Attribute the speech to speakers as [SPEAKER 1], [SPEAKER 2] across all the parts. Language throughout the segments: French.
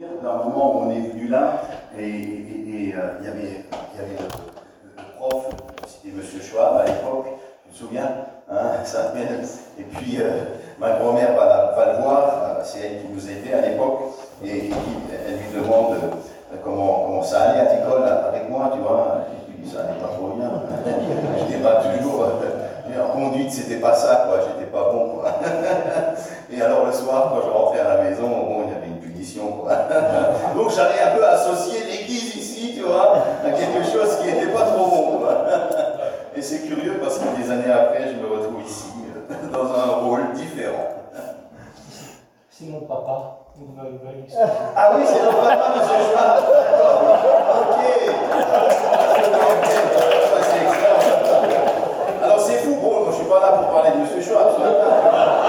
[SPEAKER 1] D'un moment où on est venu là, et, il y avait, le, prof, c'était M. Schwab à l'époque, tu te souviens hein, ça, Et puis ma grand-mère va, le voir, c'est elle qui nous aidait à l'époque, et, elle lui demande comment, comment ça allait à l'école avec moi, tu vois. Et puis ça n'allait pas trop bien. Je n'étais pas toujours. En conduite, c'était pas ça, quoi. J'étais pas bon, quoi. Et alors le soir, quand je rentrais à la maison, quoi. Donc j'avais un peu associé l'église ici, tu vois, à quelque chose qui n'était pas trop bon, quoi. Et c'est curieux parce que des années après, je me retrouve ici, dans un rôle différent.
[SPEAKER 2] C'est mon papa.
[SPEAKER 1] Ah oui, c'est ton papa, monsieur Schwab. Ok. Alors c'est fou, bon, je ne suis pas là pour parler de monsieur Schwab, euh,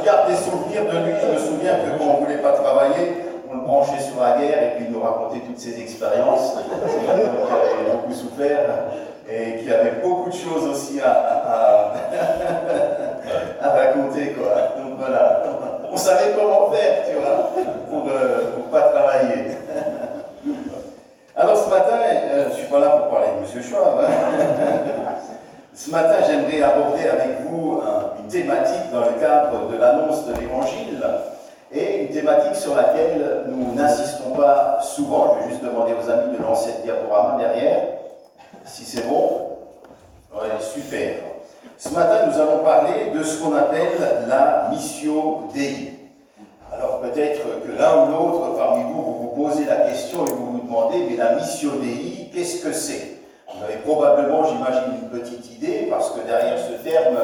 [SPEAKER 1] je garde des souvenirs de lui. Je me souviens que quand on ne voulait pas travailler, on le branchait sur la guerre et puis il nous racontait toutes ses expériences. Qui avait beaucoup souffert et qui avait beaucoup de choses aussi à, à raconter, quoi. Donc voilà on savait comment faire, tu vois, pour ne euh, pas travailler. Alors ce matin, euh, je ne suis pas là pour parler de M. Schwab. Hein. Ce matin, j'aimerais aborder avec vous une thématique dans le cadre de l'annonce de l'Évangile et une thématique sur laquelle nous n'insistons pas souvent. Je vais juste demander aux amis de lancer le diaporama derrière, si c'est bon. Ouais, super. Ce matin, nous allons parler de ce qu'on appelle la mission Dei. Alors peut-être que l'un ou l'autre parmi vous, vous vous posez la question et vous vous demandez, mais la mission Dei, qu'est-ce que c'est? Vous avez probablement, j'imagine, une petite idée, parce que derrière ce terme,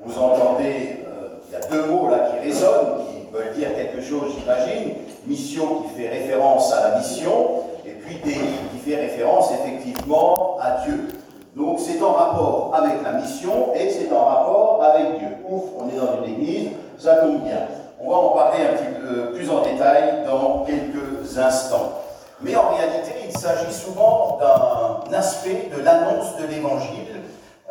[SPEAKER 1] vous entendez, euh, il y a deux mots là qui résonnent, qui veulent dire quelque chose, j'imagine. Mission qui fait référence à la mission, et puis Dei qui fait référence effectivement à Dieu. Donc c'est en rapport avec la mission et c'est en rapport avec Dieu. Ouf, on est dans une église, ça tombe bien. On va en parler un petit peu plus en détail dans quelques instants. Mais en réalité, il s'agit souvent d'un aspect de l'annonce de l'évangile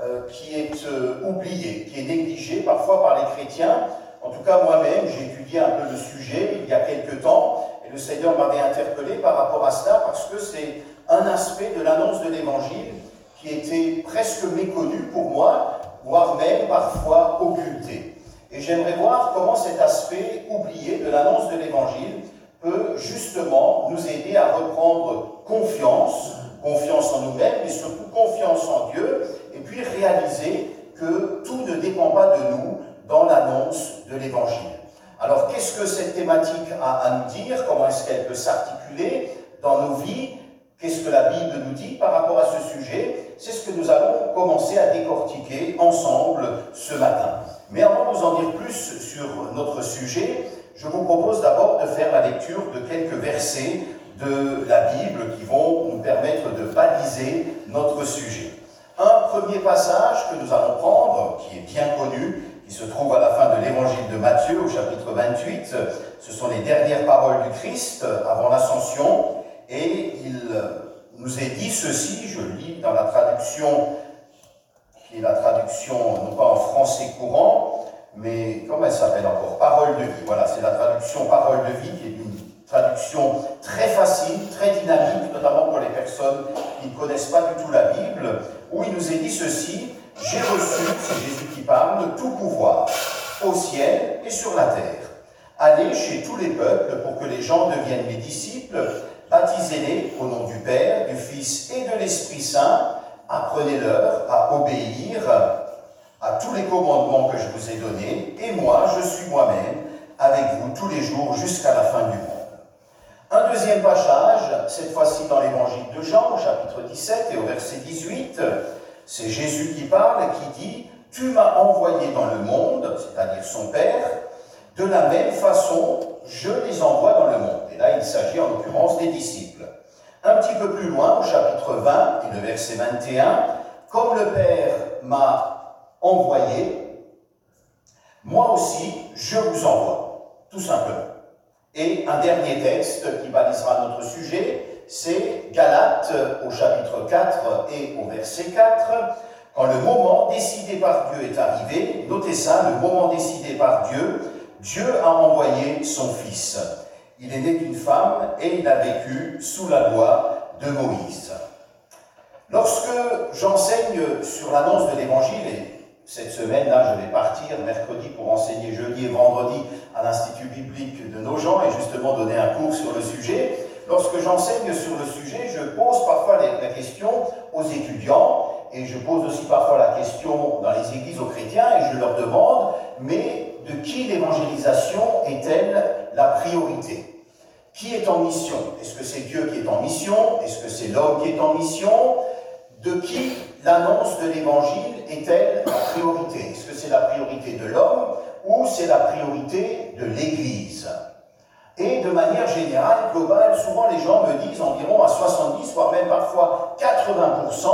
[SPEAKER 1] euh, qui est euh, oublié, qui est négligé parfois par les chrétiens. En tout cas, moi-même, j'ai étudié un peu le sujet il y a quelques temps et le Seigneur m'avait interpellé par rapport à cela parce que c'est un aspect de l'annonce de l'évangile qui était presque méconnu pour moi, voire même parfois occulté. Et j'aimerais voir comment cet aspect oublié de l'annonce de l'Évangile peut justement nous aider à reprendre confiance, confiance en nous-mêmes, mais surtout confiance en Dieu, et puis réaliser que tout ne dépend pas de nous dans l'annonce de l'Évangile. Alors qu'est-ce que cette thématique a à nous dire? Comment est-ce qu'elle peut s'articuler dans nos vies? Qu'est-ce que la Bible nous dit par rapport à ce sujet? C'est ce que nous allons commencer à décortiquer ensemble ce matin. Mais avant de vous en dire plus sur notre sujet, je vous propose d'abord de faire la lecture de quelques versets de la Bible qui vont nous permettre de baliser notre sujet. Un premier passage que nous allons prendre, qui est bien connu, qui se trouve à la fin de l'évangile de Matthieu au chapitre 28, ce sont les dernières paroles du Christ avant l'ascension, et il nous est dit ceci, je lis dans la traduction, qui est la traduction non pas en français courant, mais comment elle s'appelle encore? Parole de vie. Voilà, c'est la traduction Parole de vie, qui est une traduction très facile, très dynamique, notamment pour les personnes qui ne connaissent pas du tout la Bible, où il nous est dit ceci, j'ai reçu, c'est Jésus qui parle, tout pouvoir, au ciel et sur la terre. Allez chez tous les peuples pour que les gens deviennent mes disciples Baptisez-les au nom du Père, du Fils et de l'Esprit Saint. Apprenez-leur à obéir à tous les commandements que je vous ai donnés. Et moi, je suis moi-même avec vous tous les jours jusqu'à la fin du monde. Un deuxième passage, cette fois-ci dans l'évangile de Jean, au chapitre 17 et au verset 18, c'est Jésus qui parle et qui dit Tu m'as envoyé dans le monde, c'est-à-dire son Père, de la même façon, je les envoie dans le monde. Et là, il s'agit en l'occurrence des disciples. Un petit peu plus loin, au chapitre 20 et le verset 21, comme le Père m'a envoyé, moi aussi, je vous envoie, tout simplement. Et un dernier texte qui balisera notre sujet, c'est Galates au chapitre 4 et au verset 4. Quand le moment décidé par Dieu est arrivé, notez ça, le moment décidé par Dieu, Dieu a envoyé son Fils. Il est né d'une femme et il a vécu sous la loi de Moïse. Lorsque j'enseigne sur l'annonce de l'Évangile, et cette semaine-là, je vais partir mercredi pour enseigner jeudi et vendredi à l'Institut biblique de Nogent et justement donner un cours sur le sujet, lorsque j'enseigne sur le sujet, je pose parfois la question aux étudiants et je pose aussi parfois la question dans les églises aux chrétiens et je leur demande, mais de qui l'évangélisation est-elle la priorité? Qui est en mission? Est-ce que c'est Dieu qui est en mission? Est-ce que c'est l'homme qui est en mission? De qui l'annonce de l'évangile est-elle la priorité? Est-ce que c'est la priorité de l'homme ou c'est la priorité de l'Église? Et de manière générale, globale, souvent les gens me disent environ à 70, voire même parfois 80%,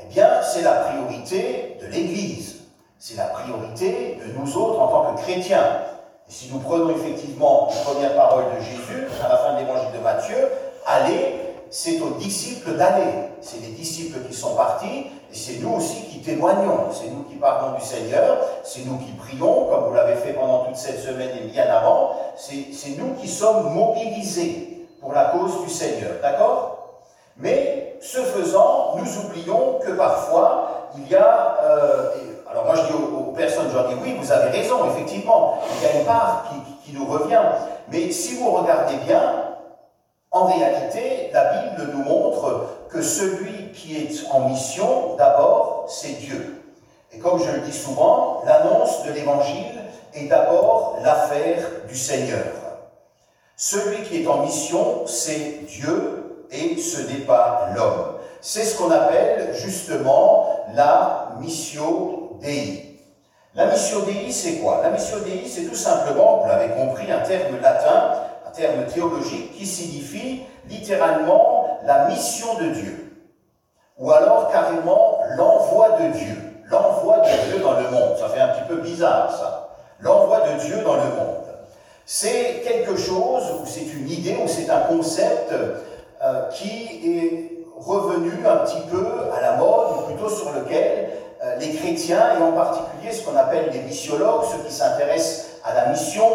[SPEAKER 1] eh bien, c'est la priorité de l'Église. C'est la priorité de nous autres en tant que chrétiens. Et si nous prenons effectivement les premières paroles de Jésus à la fin de l'évangile de Matthieu, allez, c'est aux disciples d'aller. C'est les disciples qui sont partis, et c'est nous aussi qui témoignons. C'est nous qui parlons du Seigneur, c'est nous qui prions, comme vous l'avez fait pendant toute cette semaine et bien avant. C'est nous qui sommes mobilisés pour la cause du Seigneur. D'accord? Mais ce faisant, nous oublions que parfois, il y a... Euh, alors moi je dis aux, personnes, je leur dis oui, vous avez raison, effectivement, il y a une part qui nous revient. Mais si vous regardez bien, en réalité, la Bible nous montre que celui qui est en mission, d'abord, c'est Dieu. Et comme je le dis souvent, l'annonce de l'Évangile est d'abord l'affaire du Seigneur. Celui qui est en mission, c'est Dieu et ce n'est pas l'homme. C'est ce qu'on appelle justement la mission Dei. La mission Dei, c'est quoi? La mission Dei, c'est tout simplement, vous l'avez compris, un terme latin terme théologique qui signifie littéralement la mission de Dieu, ou alors carrément l'envoi de Dieu, l'envoi de Dieu dans le monde. Ça fait un petit peu bizarre ça, l'envoi de Dieu dans le monde. C'est quelque chose, ou c'est une idée, ou c'est un concept euh, qui est revenu un petit peu à la mode, ou plutôt sur lequel euh, les chrétiens, et en particulier ce qu'on appelle les missiologues, ceux qui s'intéressent à la mission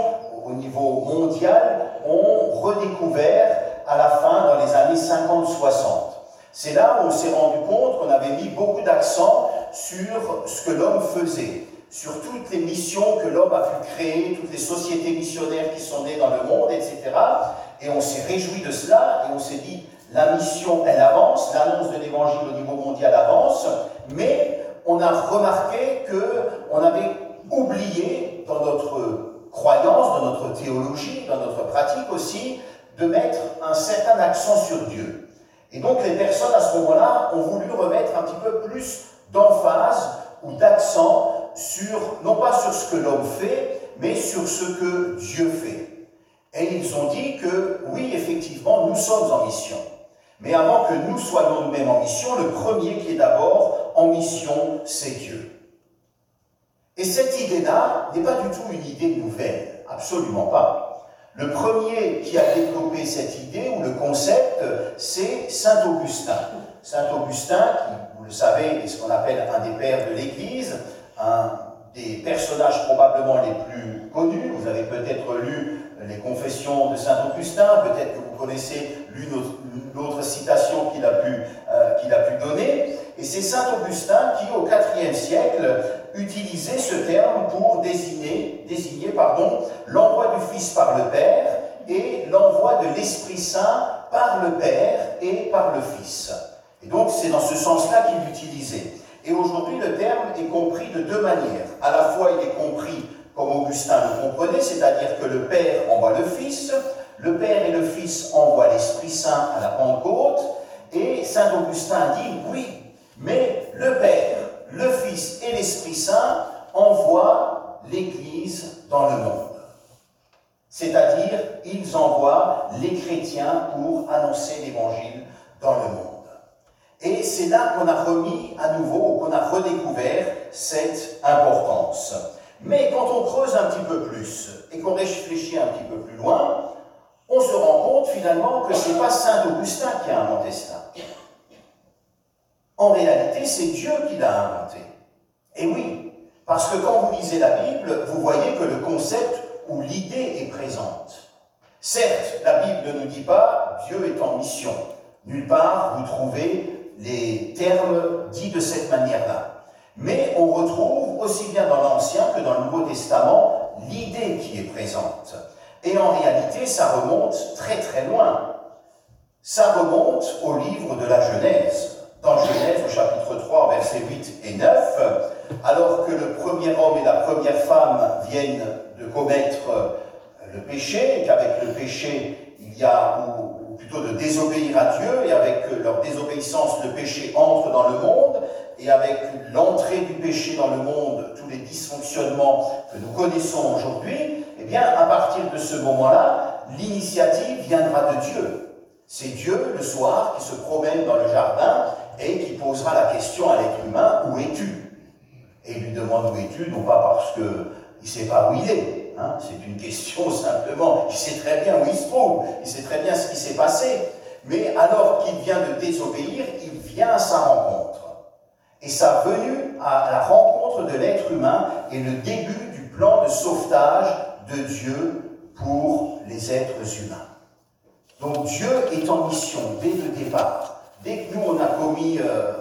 [SPEAKER 1] au niveau mondial, ont redécouvert à la fin, dans les années 50-60. C'est là où on s'est rendu compte qu'on avait mis beaucoup d'accent sur ce que l'homme faisait, sur toutes les missions que l'homme a pu créer, toutes les sociétés missionnaires qui sont nées dans le monde, etc. Et on s'est réjoui de cela et on s'est dit, la mission, elle avance, l'annonce de l'évangile au niveau mondial avance, mais on a remarqué qu'on avait oublié dans notre croyance, dans notre théologie, dans notre pratique aussi, de mettre un certain accent sur Dieu. Et donc les personnes à ce moment-là ont voulu remettre un petit peu plus d'emphase ou d'accent sur, non pas sur ce que l'homme fait, mais sur ce que Dieu fait. Et ils ont dit que oui, effectivement, nous sommes en mission. Mais avant que nous soyons nous-mêmes en mission, le premier qui est d'abord en mission, c'est Dieu. Et cette idée-là n'est pas du tout une idée nouvelle, absolument pas. Le premier qui a développé cette idée ou le concept, c'est Saint Augustin. Saint Augustin, qui, vous le savez, est ce qu'on appelle un des pères de l'Église, un des personnages probablement les plus connus. Vous avez peut-être lu les confessions de Saint Augustin, peut-être que vous connaissez l'une autre citation qu'il a, euh, qu'il a pu donner. Et c'est Saint Augustin qui, au IVe siècle, utilisait ce terme pour désigner, désigner pardon, l'envoi du Fils par le Père et l'envoi de l'Esprit Saint par le Père et par le Fils. Et donc c'est dans ce sens-là qu'il l'utilisait. Et aujourd'hui, le terme est compris de deux manières. À la fois, il est compris comme Augustin le comprenait, c'est-à-dire que le Père envoie le Fils, le Père et le Fils envoient l'Esprit Saint à la Pentecôte, et Saint Augustin dit oui, mais le Père, le Fils et l'Esprit Saint envoient l'Église dans le monde. C'est-à-dire, ils envoient les chrétiens pour annoncer l'Évangile dans le monde. Et c'est là qu'on a remis à nouveau, qu'on a redécouvert cette importance. Mais quand on creuse un petit peu plus et qu'on réfléchit un petit peu plus loin, on se rend compte finalement que ce n'est pas Saint Augustin qui a inventé cela. En réalité, c'est Dieu qui l'a inventé. Et oui, parce que quand vous lisez la Bible, vous voyez que le concept ou l'idée est présente. Certes, la Bible ne nous dit pas Dieu est en mission. Nulle part vous trouvez les termes dits de cette manière-là. Mais on retrouve aussi bien dans l'Ancien que dans le Nouveau Testament l'idée qui est présente. Et en réalité, ça remonte très très loin. Ça remonte au livre de la Genèse. Dans Genèse, au chapitre 3, versets 8 et 9, alors que le premier homme et la première femme viennent de commettre le péché, et qu'avec le péché, il y a, ou, plutôt de désobéir à Dieu, et avec leur désobéissance, le péché entre dans le monde, et avec l'entrée du péché dans le monde, tous les dysfonctionnements que nous connaissons aujourd'hui, eh bien, à partir de ce moment-là, l'initiative viendra de Dieu. C'est Dieu, le soir, qui se promène dans le jardin et qui posera la question à l'être humain, où es-tu? Et il lui demande où es-tu, non pas parce qu'il ne sait pas où il est, Hein, c'est une question simplement. Il sait très bien où il se trouve, il sait très bien ce qui s'est passé. Mais alors qu'il vient de désobéir, il vient à sa rencontre. Et sa venue à la rencontre de l'être humain est le début du plan de sauvetage de Dieu pour les êtres humains. Donc Dieu est en mission dès le départ. Dès que nous, on a commis euh,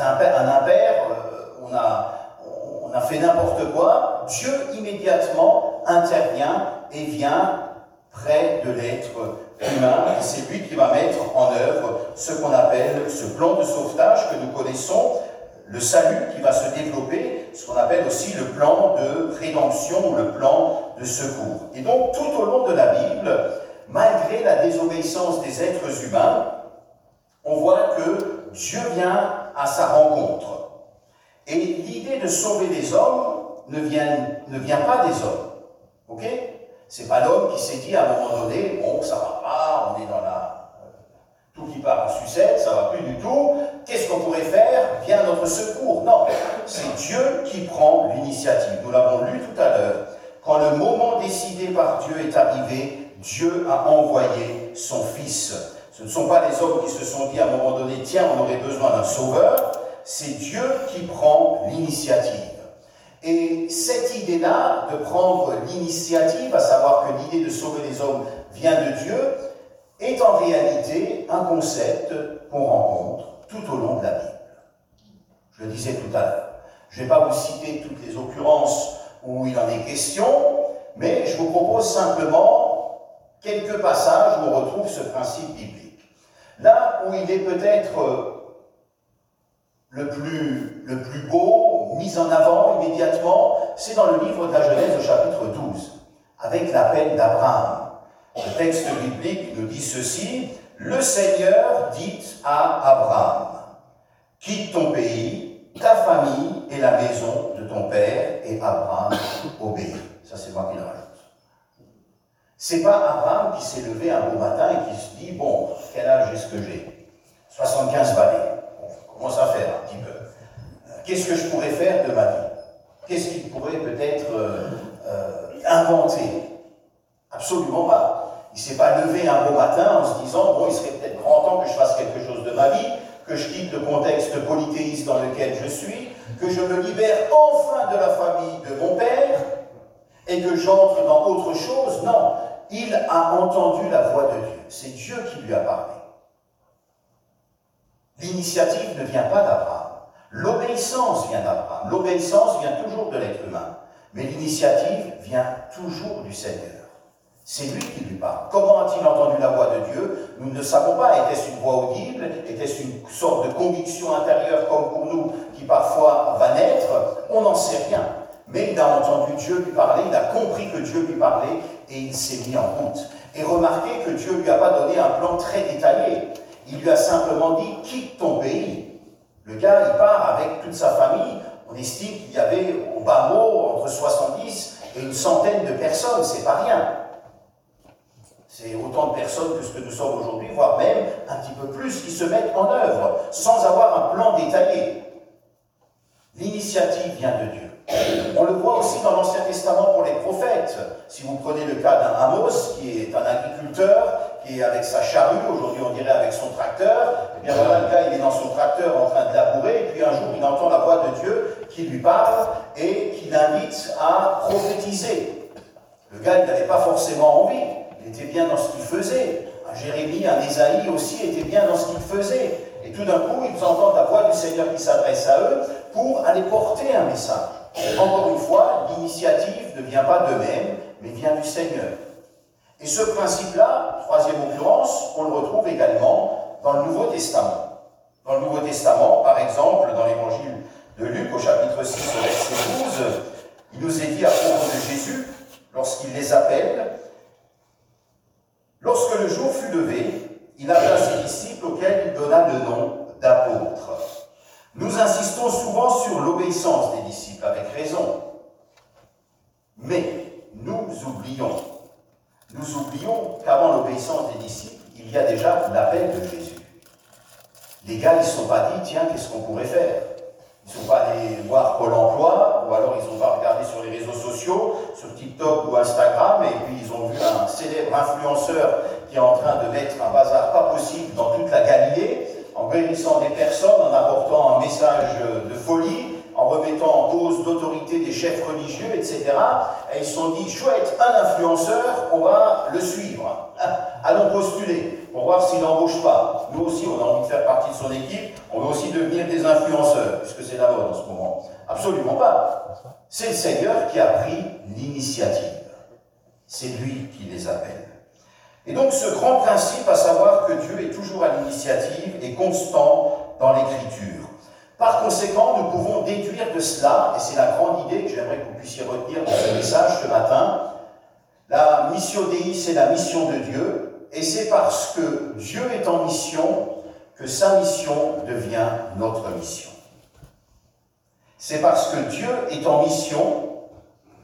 [SPEAKER 1] un impair, euh, on a fait n'importe quoi, Dieu immédiatement intervient et vient près de l'être humain. C'est lui qui va mettre en œuvre ce qu'on appelle ce plan de sauvetage que nous connaissons, le salut qui va se développer, ce qu'on appelle aussi le plan de rédemption ou le plan de secours. Et donc tout au long de la Bible, malgré la désobéissance des êtres humains, on voit que Dieu vient à sa rencontre. Et l'idée de sauver les hommes ne vient, ne vient pas des hommes. Ok? C'est pas l'homme qui s'est dit à un moment donné, bon, ça va pas, on est dans la. Tout qui part en sucette, ça va plus du tout. Qu'est-ce qu'on pourrait faire? Viens à notre secours. Non, c'est Dieu qui prend l'initiative. Nous l'avons lu tout à l'heure. Quand le moment décidé par Dieu est arrivé, Dieu a envoyé son Fils. Ce ne sont pas les hommes qui se sont dit à un moment donné, tiens, on aurait besoin d'un sauveur c'est Dieu qui prend l'initiative. Et cette idée-là de prendre l'initiative, à savoir que l'idée de sauver les hommes vient de Dieu, est en réalité un concept qu'on rencontre tout au long de la Bible. Je le disais tout à l'heure. Je ne vais pas vous citer toutes les occurrences où il en est question, mais je vous propose simplement quelques passages où on retrouve ce principe biblique. Là où il est peut-être le plus, le plus beau, mis en avant immédiatement, c'est dans le livre de la Genèse au chapitre 12, avec l'appel d'Abraham. Le texte biblique nous dit ceci, le Seigneur dit à Abraham, quitte ton pays, ta famille et la maison de ton père, et Abraham obéit. Ça, c'est moi qui le rajoute. C'est pas Abraham qui s'est levé un beau matin et qui se dit, bon, quel âge est-ce que j'ai? 75 balais commence à faire un petit peu. Euh, qu'est-ce que je pourrais faire de ma vie? Qu'est-ce qu'il pourrait peut-être euh, euh, inventer? Absolument pas. Il ne s'est pas levé un beau matin en se disant, bon, il serait peut-être grand temps que je fasse quelque chose de ma vie, que je quitte le contexte polythéiste dans lequel je suis, que je me libère enfin de la famille de mon père, et que j'entre dans autre chose. Non, il a entendu la voix de Dieu. C'est Dieu qui lui a parlé. L'initiative ne vient pas d'Abraham. L'obéissance vient d'Abraham. L'obéissance vient toujours de l'être humain. Mais l'initiative vient toujours du Seigneur. C'est lui qui lui parle. Comment a-t-il entendu la voix de Dieu? Nous ne savons pas. Était-ce une voix audible? Était-ce une sorte de conviction intérieure comme pour nous qui parfois va naître? On n'en sait rien. Mais il a entendu Dieu lui parler, il a compris que Dieu lui parlait et il s'est mis en route. Et remarquez que Dieu ne lui a pas donné un plan très détaillé. Il lui a simplement dit quitte ton pays. Le gars, il part avec toute sa famille. On estime qu'il y avait au bas mot entre 70 et une centaine de personnes, c'est pas rien. C'est autant de personnes que ce que nous sommes aujourd'hui, voire même un petit peu plus, qui se mettent en œuvre sans avoir un plan détaillé. L'initiative vient de Dieu. On le voit aussi dans l'Ancien Testament pour les prophètes. Si vous prenez le cas d'un Amos, qui est un agriculteur, qui est avec sa charrue, aujourd'hui on dirait avec son tracteur, et eh bien voilà, le gars il est dans son tracteur en train de labourer, et puis un jour il entend la voix de Dieu qui lui parle et qui l'invite à prophétiser. Le gars il n'avait pas forcément envie, il était bien dans ce qu'il faisait. Un Jérémie, un Ésaïe aussi était bien dans ce qu'il faisait. Et tout d'un coup, ils entendent la voix du Seigneur qui s'adresse à eux pour aller porter un message. Encore une fois, l'initiative ne vient pas d'eux-mêmes, mais vient du Seigneur. Et ce principe-là, troisième occurrence, on le retrouve également dans le Nouveau Testament. Dans le Nouveau Testament, par exemple, dans l'évangile de Luc au chapitre 6 au verset 12, il nous est dit à propos de Jésus, lorsqu'il les appelle, Lorsque le jour fut levé, il appela ses disciples auxquels il donna le nom d'apôtres. Nous insistons souvent sur l'obéissance des disciples, avec raison. Mais nous oublions, nous oublions qu'avant l'obéissance des disciples, il y a déjà l'appel de Jésus. Les gars, ils ne sont pas dit, tiens, qu'est-ce qu'on pourrait faire? Ils ne sont pas allés voir Pôle emploi, ou alors ils n'ont pas regardé sur les réseaux sociaux, sur TikTok ou Instagram, et puis ils ont vu un célèbre influenceur qui est en train de mettre un bazar pas possible dans toute la Galilée, en guérissant des personnes, en apportant un message de folie, en remettant en cause l'autorité des chefs religieux, etc. Et ils se sont dit, chouette, un influenceur, on va le suivre. Allons postuler pour voir s'il n'embauche pas. Nous aussi, on a envie de faire partie de son équipe, on veut aussi devenir des influenceurs, puisque c'est la mode en ce moment. Absolument pas. C'est le Seigneur qui a pris l'initiative. C'est lui qui les appelle. Et donc ce grand principe, à savoir que Dieu est toujours à l'initiative et constant dans l'écriture. Par conséquent, nous pouvons déduire de cela, et c'est la grande idée que j'aimerais que vous puissiez retenir dans ce message ce matin, la mission Dei, c'est la mission de Dieu, et c'est parce que Dieu est en mission que sa mission devient notre mission. C'est parce que Dieu est en mission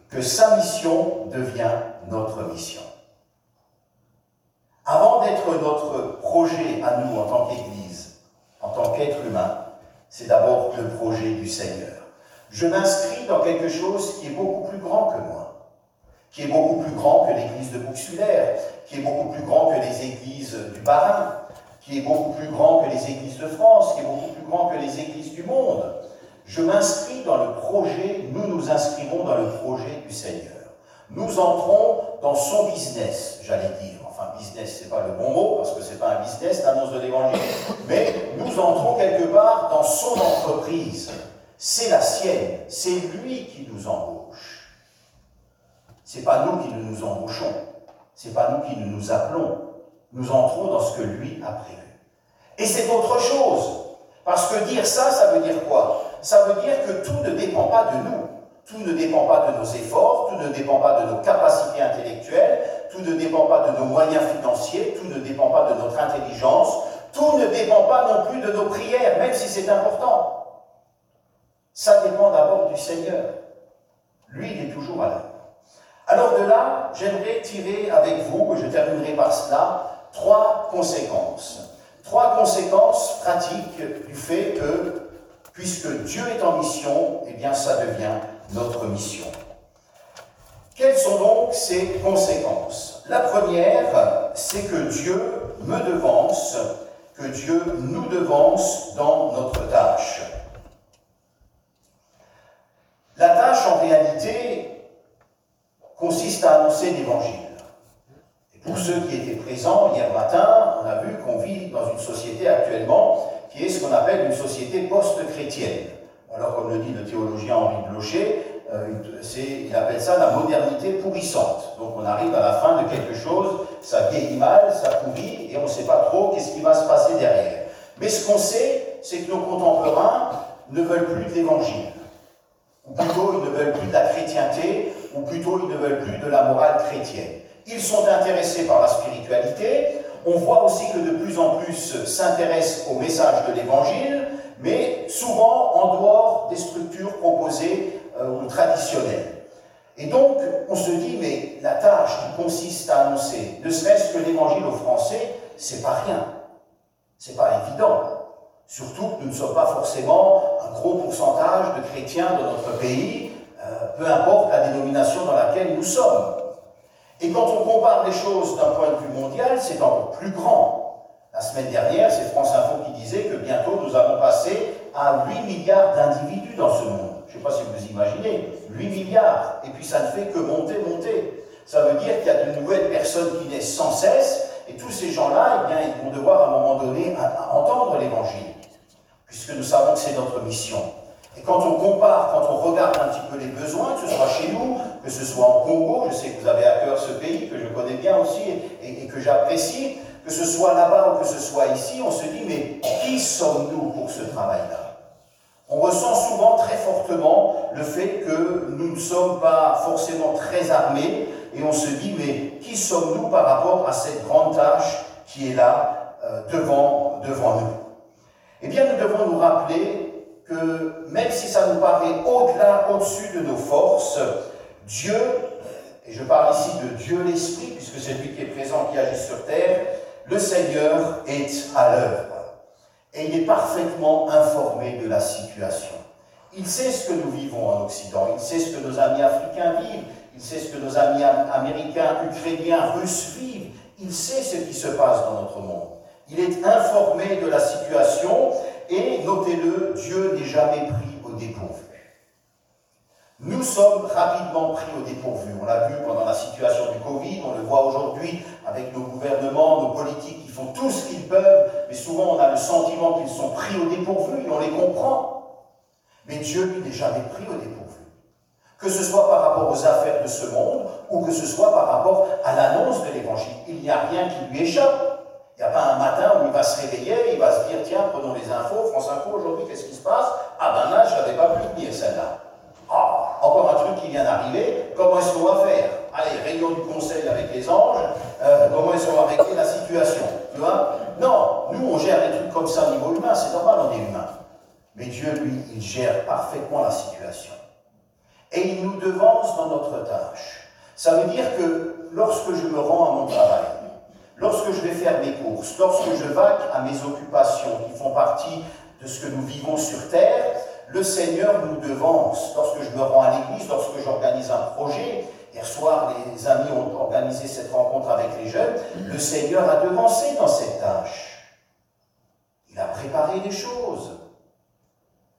[SPEAKER 1] que sa mission devient notre mission. Avant d'être notre projet à nous en tant qu'Église, en tant qu'être humain, c'est d'abord le projet du Seigneur. Je m'inscris dans quelque chose qui est beaucoup plus grand que moi, qui est beaucoup plus grand que l'Église de Bouxulaire, qui est beaucoup plus grand que les églises du Barin, qui est beaucoup plus grand que les églises de France, qui est beaucoup plus grand que les églises du monde. Je m'inscris dans le projet, nous nous inscrivons dans le projet du Seigneur. Nous entrons dans son business, j'allais dire business, c'est pas le bon mot, parce que c'est pas un business, l'annonce de l'évangile, mais nous entrons quelque part dans son entreprise. C'est la sienne, c'est lui qui nous embauche. C'est pas nous qui nous embauchons, c'est pas nous qui nous appelons. Nous entrons dans ce que lui a prévu. Et c'est autre chose. Parce que dire ça, ça veut dire quoi? Ça veut dire que tout ne dépend pas de nous. Tout ne dépend pas de nos efforts, tout ne dépend pas de nos capacités intellectuelles, tout ne dépend pas de nos moyens financiers, tout ne dépend pas de notre intelligence, tout ne dépend pas non plus de nos prières, même si c'est important. Ça dépend d'abord du Seigneur. Lui, il est toujours à l'heure. Alors de là, j'aimerais tirer avec vous, et je terminerai par cela, trois conséquences. Trois conséquences pratiques du fait que, puisque Dieu est en mission, eh bien ça devient notre mission. Quelles sont donc ces conséquences? La première, c'est que Dieu me devance, que Dieu nous devance dans notre tâche. La tâche, en réalité, consiste à annoncer l'Évangile. Et pour ceux qui étaient présents hier matin, on a vu qu'on vit dans une société actuellement qui est ce qu'on appelle une société post-chrétienne. Alors, comme le dit le théologien Henri Blocher, il appelle ça la modernité pourrissante. Donc on arrive à la fin de quelque chose, ça vieillit mal, ça pourrit, et on ne sait pas trop qu'est-ce qui va se passer derrière. Mais ce qu'on sait, c'est que nos contemporains ne veulent plus de l'évangile. Ou plutôt, ils ne veulent plus de la chrétienté, ou plutôt, ils ne veulent plus de la morale chrétienne. Ils sont intéressés par la spiritualité. On voit aussi que de plus en plus s'intéressent au message de l'évangile, mais souvent en dehors des structures proposées euh, ou traditionnelles. Et donc, on se dit, mais la tâche qui consiste à annoncer, ne serait-ce que l'évangile aux Français, c'est pas rien. C'est pas évident. Surtout que nous ne sommes pas forcément un gros pourcentage de chrétiens dans notre pays, euh, peu importe la dénomination dans laquelle nous sommes. Et quand on compare les choses d'un point de vue mondial, c'est encore plus grand. La semaine dernière, c'est France Info qui disait que bientôt nous allons passer à 8 milliards d'individus dans ce monde. Je ne sais pas si vous imaginez, 8 milliards, et puis ça ne fait que monter, monter. Ça veut dire qu'il y a de nouvelles personnes qui naissent sans cesse, et tous ces gens-là, eh bien, ils vont devoir à un moment donné entendre l'évangile, puisque nous savons que c'est notre mission. Et quand on compare, quand on regarde un petit peu les besoins, que ce soit chez nous, que ce soit en Congo, je sais que vous avez à cœur ce pays, que je connais bien aussi et, et que j'apprécie, que ce soit là-bas ou que ce soit ici, on se dit, mais qui sommes-nous pour ce travail-là? On ressent souvent très fortement le fait que nous ne sommes pas forcément très armés, et on se dit, mais qui sommes-nous par rapport à cette grande tâche qui est là euh, devant, devant nous? Eh bien, nous devons nous rappeler que même si ça nous paraît au-delà, au-dessus de nos forces, Dieu, et je parle ici de Dieu l'Esprit, puisque c'est lui qui est présent, qui agit sur terre, le Seigneur est à l'œuvre. Et il est parfaitement informé de la situation. Il sait ce que nous vivons en Occident, il sait ce que nos amis africains vivent, il sait ce que nos amis américains, ukrainiens, russes vivent. Il sait ce qui se passe dans notre monde. Il est informé de la situation et, notez-le, Dieu n'est jamais pris au dépourvu. Nous sommes rapidement pris au dépourvu. On l'a vu pendant la situation du Covid, on le voit aujourd'hui avec nos gouvernements, nos politiques qui font tout ce qu'ils peuvent, mais souvent on a le sentiment qu'ils sont pris au dépourvu et on les comprend. Mais Dieu, lui, n'est jamais pris au dépourvu que ce soit par rapport aux affaires de ce monde ou que ce soit par rapport à l'annonce de l'Évangile. Il n'y a rien qui lui échappe. Il n'y a pas un matin où il va se réveiller, il va se dire, tiens, prenons les infos, France Info, aujourd'hui, qu'est-ce qui se passe? Ah ben là, je n'avais pas pu venir celle-là. Ah, encore un truc qui vient d'arriver, comment est-ce qu'on va faire? Allez, réunion du conseil avec les anges, euh, comment est-ce qu'on va régler la situation? Tu vois? Non, nous, on gère des trucs comme ça au niveau humain, c'est normal, on est humain. Mais Dieu, lui, il gère parfaitement la situation et il nous devance dans notre tâche. Ça veut dire que lorsque je me rends à mon travail, lorsque je vais faire mes courses, lorsque je vaque à mes occupations qui font partie de ce que nous vivons sur Terre, le Seigneur nous devance. Lorsque je me rends à l'église, lorsque j'organise un projet, hier soir les amis ont organisé cette rencontre avec les jeunes, le Seigneur a devancé dans cette tâche. Il a préparé les choses.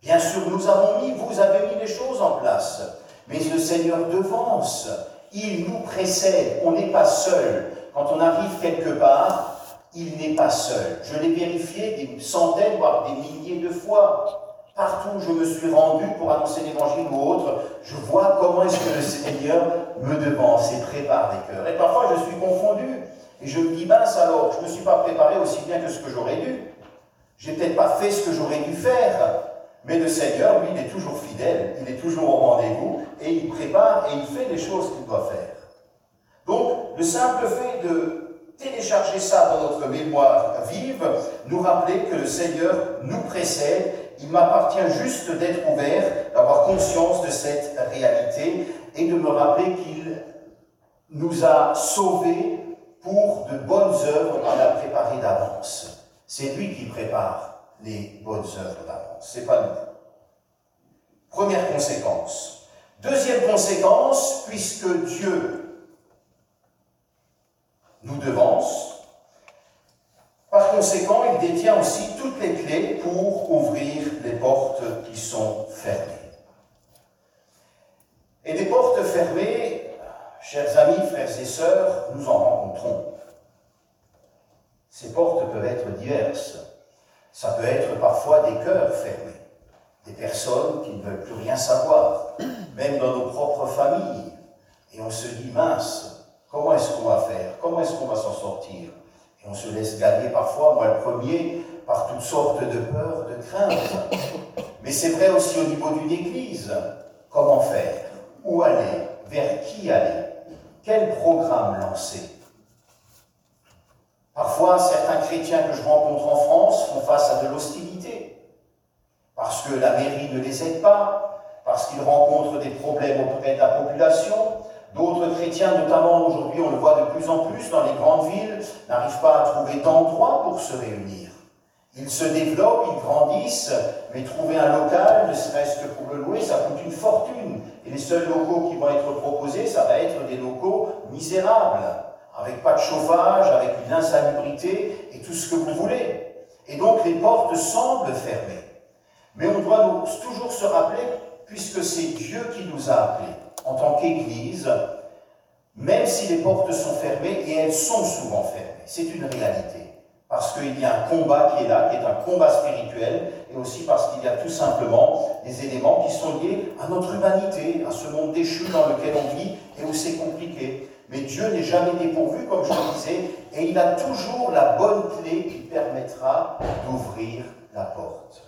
[SPEAKER 1] Bien sûr, nous avons mis, vous avez mis les choses en place. Mais le Seigneur devance, il nous précède, on n'est pas seul. Quand on arrive quelque part, il n'est pas seul. Je l'ai vérifié des centaines, voire des milliers de fois. Partout où je me suis rendu pour annoncer l'évangile ou autre, je vois comment est-ce que le Seigneur me devance et prépare les cœurs. Et parfois je suis confondu. Et je me dis, mince alors, je ne me suis pas préparé aussi bien que ce que j'aurais dû. J'ai peut-être pas fait ce que j'aurais dû faire. Mais le Seigneur, lui, il est toujours fidèle, il est toujours au rendez-vous, et il prépare et il fait les choses qu'il doit faire. Donc, le simple fait de télécharger ça dans notre mémoire vive, nous rappeler que le Seigneur nous précède, il m'appartient juste d'être ouvert, d'avoir conscience de cette réalité, et de me rappeler qu'il nous a sauvés pour de bonnes œuvres qu'il a préparées d'avance. C'est lui qui prépare les bonnes œuvres d'avance. C'est pas nous. Première conséquence. Deuxième conséquence, puisque Dieu nous devance, par conséquent, il détient aussi toutes les clés pour ouvrir les portes qui sont fermées. Et des portes fermées, chers amis, frères et sœurs, nous en rencontrons. Ces portes peuvent être diverses. Ça peut être parfois des cœurs fermés, des personnes qui ne veulent plus rien savoir, même dans nos propres familles. Et on se dit, mince, comment est-ce qu'on va faire? Comment est-ce qu'on va s'en sortir? Et on se laisse gagner parfois, moi le premier, par toutes sortes de peurs, de craintes. Mais c'est vrai aussi au niveau d'une église. Comment faire? Où aller? Vers qui aller? Quel programme lancer? Parfois, certains chrétiens que je rencontre en France font face à de l'hostilité, parce que la mairie ne les aide pas, parce qu'ils rencontrent des problèmes auprès de la population. D'autres chrétiens, notamment aujourd'hui, on le voit de plus en plus dans les grandes villes, n'arrivent pas à trouver d'endroit pour se réunir. Ils se développent, ils grandissent, mais trouver un local, ne serait-ce que pour le louer, ça coûte une fortune. Et les seuls locaux qui vont être proposés, ça va être des locaux misérables avec pas de chauffage, avec une insalubrité et tout ce que vous voulez. Et donc les portes semblent fermées. Mais on doit toujours se rappeler, puisque c'est Dieu qui nous a appelés en tant qu'Église, même si les portes sont fermées, et elles sont souvent fermées. C'est une réalité. Parce qu'il y a un combat qui est là, qui est un combat spirituel, et aussi parce qu'il y a tout simplement des éléments qui sont liés à notre humanité, à ce monde déchu dans lequel on vit et où c'est compliqué. Mais Dieu n'est jamais dépourvu, comme je le disais, et il a toujours la bonne clé qui permettra d'ouvrir la porte.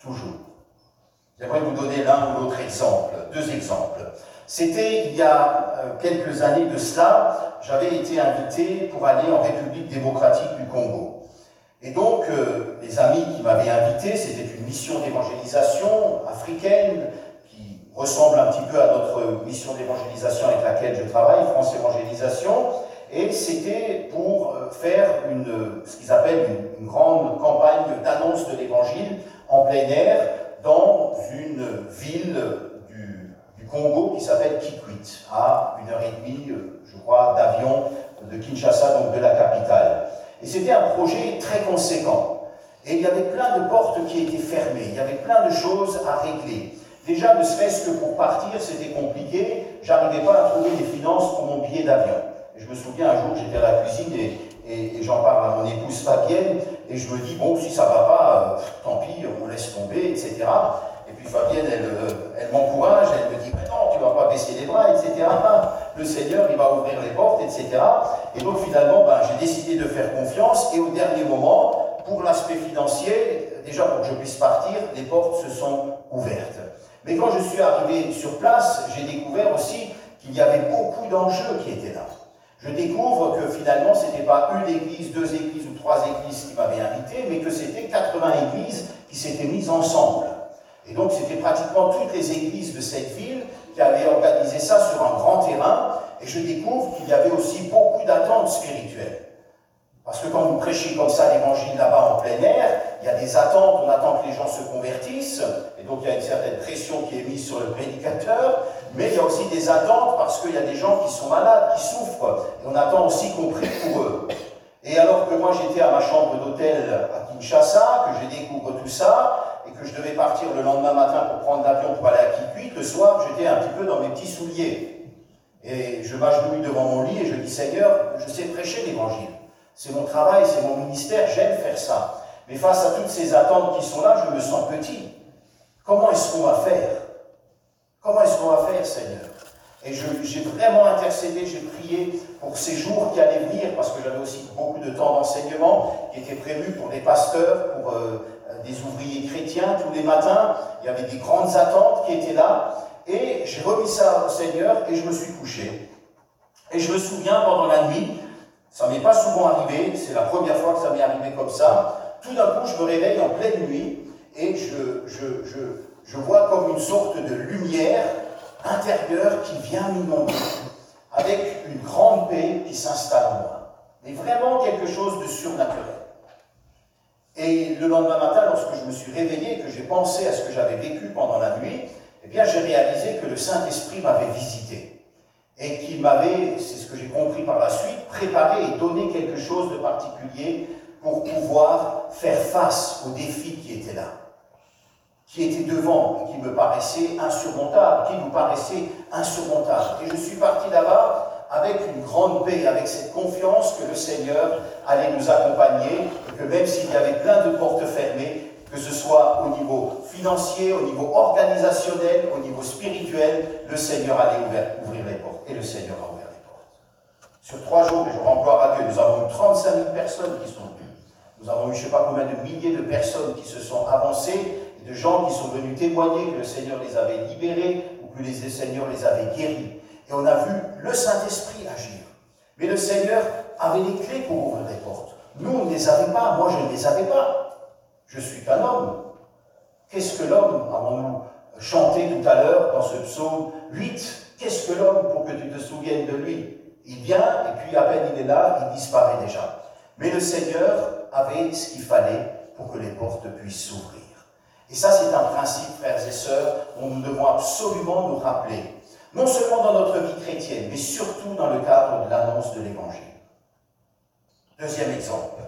[SPEAKER 1] Toujours. J'aimerais vous donner l'un ou l'autre exemple, deux exemples. C'était il y a euh, quelques années de cela, j'avais été invité pour aller en République démocratique du Congo. Et donc, euh, les amis qui m'avaient invité, c'était une mission d'évangélisation africaine qui ressemble un petit peu à notre mission d'évangélisation avec laquelle je travaille, France Évangélisation. Et c'était pour euh, faire une, ce qu'ils appellent une, une grande campagne d'annonce de l'évangile en plein air dans une ville Congo qui s'appelle Kikwit, à une heure et demie, je crois, d'avion de Kinshasa, donc de la capitale. Et c'était un projet très conséquent. Et il y avait plein de portes qui étaient fermées, il y avait plein de choses à régler. Déjà, ne serait-ce que pour partir, c'était compliqué, j'arrivais pas à trouver des finances pour mon billet d'avion. je me souviens, un jour, j'étais à la cuisine et, j'en parle à mon épouse Fabienne, et je me dis, bon, si ça va pas, euh, tant pis, on laisse tomber, etc. Et puis Fabienne, elle, euh, elle m'encourage, elle me dit, mais non, tu ne vas pas baisser les bras, etc. Le Seigneur, il va ouvrir les portes, etc. Et donc finalement, ben, j'ai décidé de faire confiance, et au dernier moment, pour l'aspect financier, déjà pour que je puisse partir, les portes se sont ouvertes. Mais quand je suis arrivé sur place, j'ai découvert aussi qu'il y avait beaucoup d'enjeux qui étaient là. Je découvre que finalement, ce n'était pas une église, deux églises ou trois églises qui m'avaient invité, mais que c'était 80 églises qui s'étaient mises ensemble. Et donc c'était pratiquement toutes les églises de cette ville qui avaient organisé ça sur un grand terrain. Et je découvre qu'il y avait aussi beaucoup d'attentes spirituelles. Parce que quand vous prêchez comme ça l'évangile là-bas en plein air, il y a des attentes, on attend que les gens se convertissent, et donc il y a une certaine pression qui est mise sur le prédicateur, mais il y a aussi des attentes parce qu'il y a des gens qui sont malades, qui souffrent, et on attend aussi qu'on prie pour eux. Et alors que moi j'étais à ma chambre d'hôtel à Kinshasa, que je découvre tout ça, et que je devais partir le lendemain matin pour prendre l'avion pour aller à Kikwit, le soir, j'étais un petit peu dans mes petits souliers. Et je m'agenouille devant mon lit et je dis Seigneur, je sais prêcher l'évangile. C'est mon travail, c'est mon ministère, j'aime faire ça. Mais face à toutes ces attentes qui sont là, je me sens petit. Comment est-ce qu'on va faire? Comment est-ce qu'on va faire, Seigneur? Et j'ai vraiment intercédé, j'ai prié pour ces jours qui allaient venir, parce que j'avais aussi beaucoup de temps d'enseignement qui était prévu pour les pasteurs, pour euh, des ouvriers chrétiens tous les matins. Il y avait des grandes attentes qui étaient là. Et j'ai remis ça au Seigneur et je me suis couché. Et je me souviens pendant la nuit, ça m'est pas souvent arrivé, c'est la première fois que ça m'est arrivé comme ça. Tout d'un coup, je me réveille en pleine nuit et je, je, je vois comme une sorte de lumière intérieure qui vient m'inonder, avec une grande paix qui s'installe en moi. Mais vraiment quelque chose de surnaturel. Et le lendemain matin, lorsque je me suis réveillé et que j'ai pensé à ce que j'avais vécu pendant la nuit, eh bien, j'ai réalisé que le Saint-Esprit m'avait visité et qu'il m'avait, c'est ce que j'ai compris par la suite, préparé et donné quelque chose de particulier pour pouvoir faire face aux défis qui étaient là, qui étaient devant et qui me paraissaient insurmontables, qui nous paraissaient insurmontables. Et je suis parti là-bas avec une grande paix, avec cette confiance que le Seigneur allait nous accompagner et que même s'il y avait plein de portes fermées, que ce soit au niveau financier, au niveau organisationnel, au niveau spirituel, le Seigneur allait ouvrir, les portes. Et le Seigneur a ouvert les portes. Sur trois jours, je rends gloire à Dieu, nous avons eu 35 000 personnes qui sont venues. Nous avons eu je ne sais pas combien de milliers de personnes qui se sont avancées, de gens qui sont venus témoigner que le Seigneur les avait libérés ou que le Seigneur les avait guéris. Et on a vu le Saint-Esprit agir. Mais le Seigneur avait les clés pour ouvrir les portes. Nous, on ne les avait pas. Moi, je ne les avais pas. Je suis qu'un homme. Qu'est-ce que l'homme Avons-nous chanté tout à l'heure dans ce psaume 8 Qu'est-ce que l'homme pour que tu te souviennes de lui? Il vient et puis à peine il est là, il disparaît déjà. Mais le Seigneur avait ce qu'il fallait pour que les portes puissent s'ouvrir. Et ça, c'est un principe, frères et sœurs, dont nous devons absolument nous rappeler non seulement dans notre vie chrétienne, mais surtout dans le cadre de l'annonce de l'Évangile. Deuxième exemple.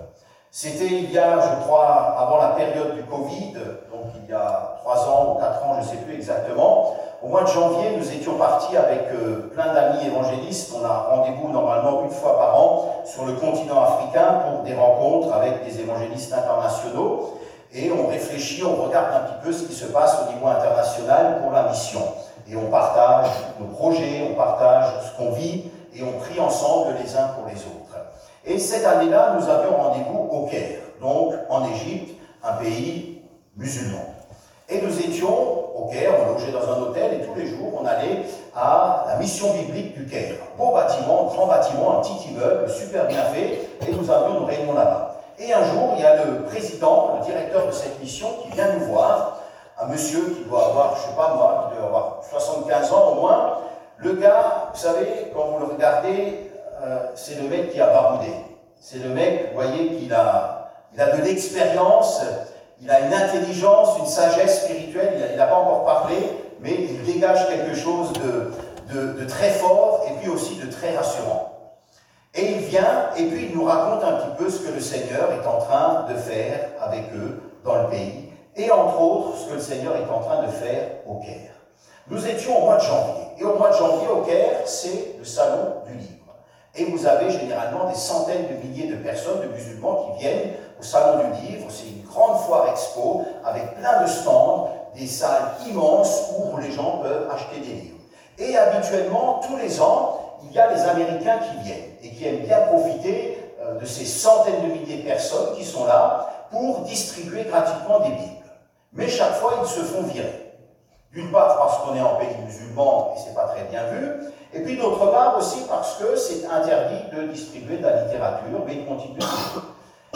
[SPEAKER 1] C'était il y a, je crois, avant la période du Covid, donc il y a trois ans ou quatre ans, je ne sais plus exactement, Au mois de janvier, nous étions partis avec euh, plein d'amis évangélistes. On a rendez-vous normalement une fois par an sur le continent africain pour des rencontres avec des évangélistes internationaux. Et on réfléchit, on regarde un petit peu ce qui se passe au niveau international pour la mission. Et on partage nos projets, on partage ce qu'on vit et on prie ensemble les uns pour les autres. Et cette année-là, nous avions rendez-vous au Caire, donc en Égypte, un pays musulman. Et nous étions au Caire, on logeait dans un hôtel et tous les jours on allait à la mission biblique du Caire. Beau bâtiment, grand bâtiment, un petit immeuble, super bien fait, et nous avions nos réunions là-bas. Et un jour, il y a le président, le directeur de cette mission qui vient nous voir, un monsieur qui doit avoir, je sais pas moi, qui doit avoir 75 ans au moins. Le gars, vous savez, quand vous le regardez, euh, c'est le mec qui a baroudé. C'est le mec, vous voyez, qu'il a, il a de l'expérience, il a une intelligence, une sagesse spirituelle, il n'a pas encore parlé, mais il dégage quelque chose de très fort et puis aussi de très rassurant. Et il vient et puis il nous raconte un petit peu ce que le Seigneur est en train de faire avec eux dans le pays, et entre autres ce que le Seigneur est en train de faire au Caire. Nous étions au mois de janvier, et au mois de janvier au Caire, c'est le salon du livre. Et vous avez généralement des centaines de milliers de personnes, de musulmans, qui viennent au salon du livre. C'est une grande foire expo avec plein de stands, des salles immenses où les gens peuvent acheter des livres. Et habituellement, tous les ans, il y a les Américains qui viennent et qui aiment bien profiter euh, de ces centaines de milliers de personnes qui sont là pour distribuer gratuitement des Bibles. Mais chaque fois, ils se font virer. D'une part parce qu'on est en pays musulman et c'est pas très bien vu, et puis d'autre part aussi parce que c'est interdit de distribuer de la littérature, mais ils continuent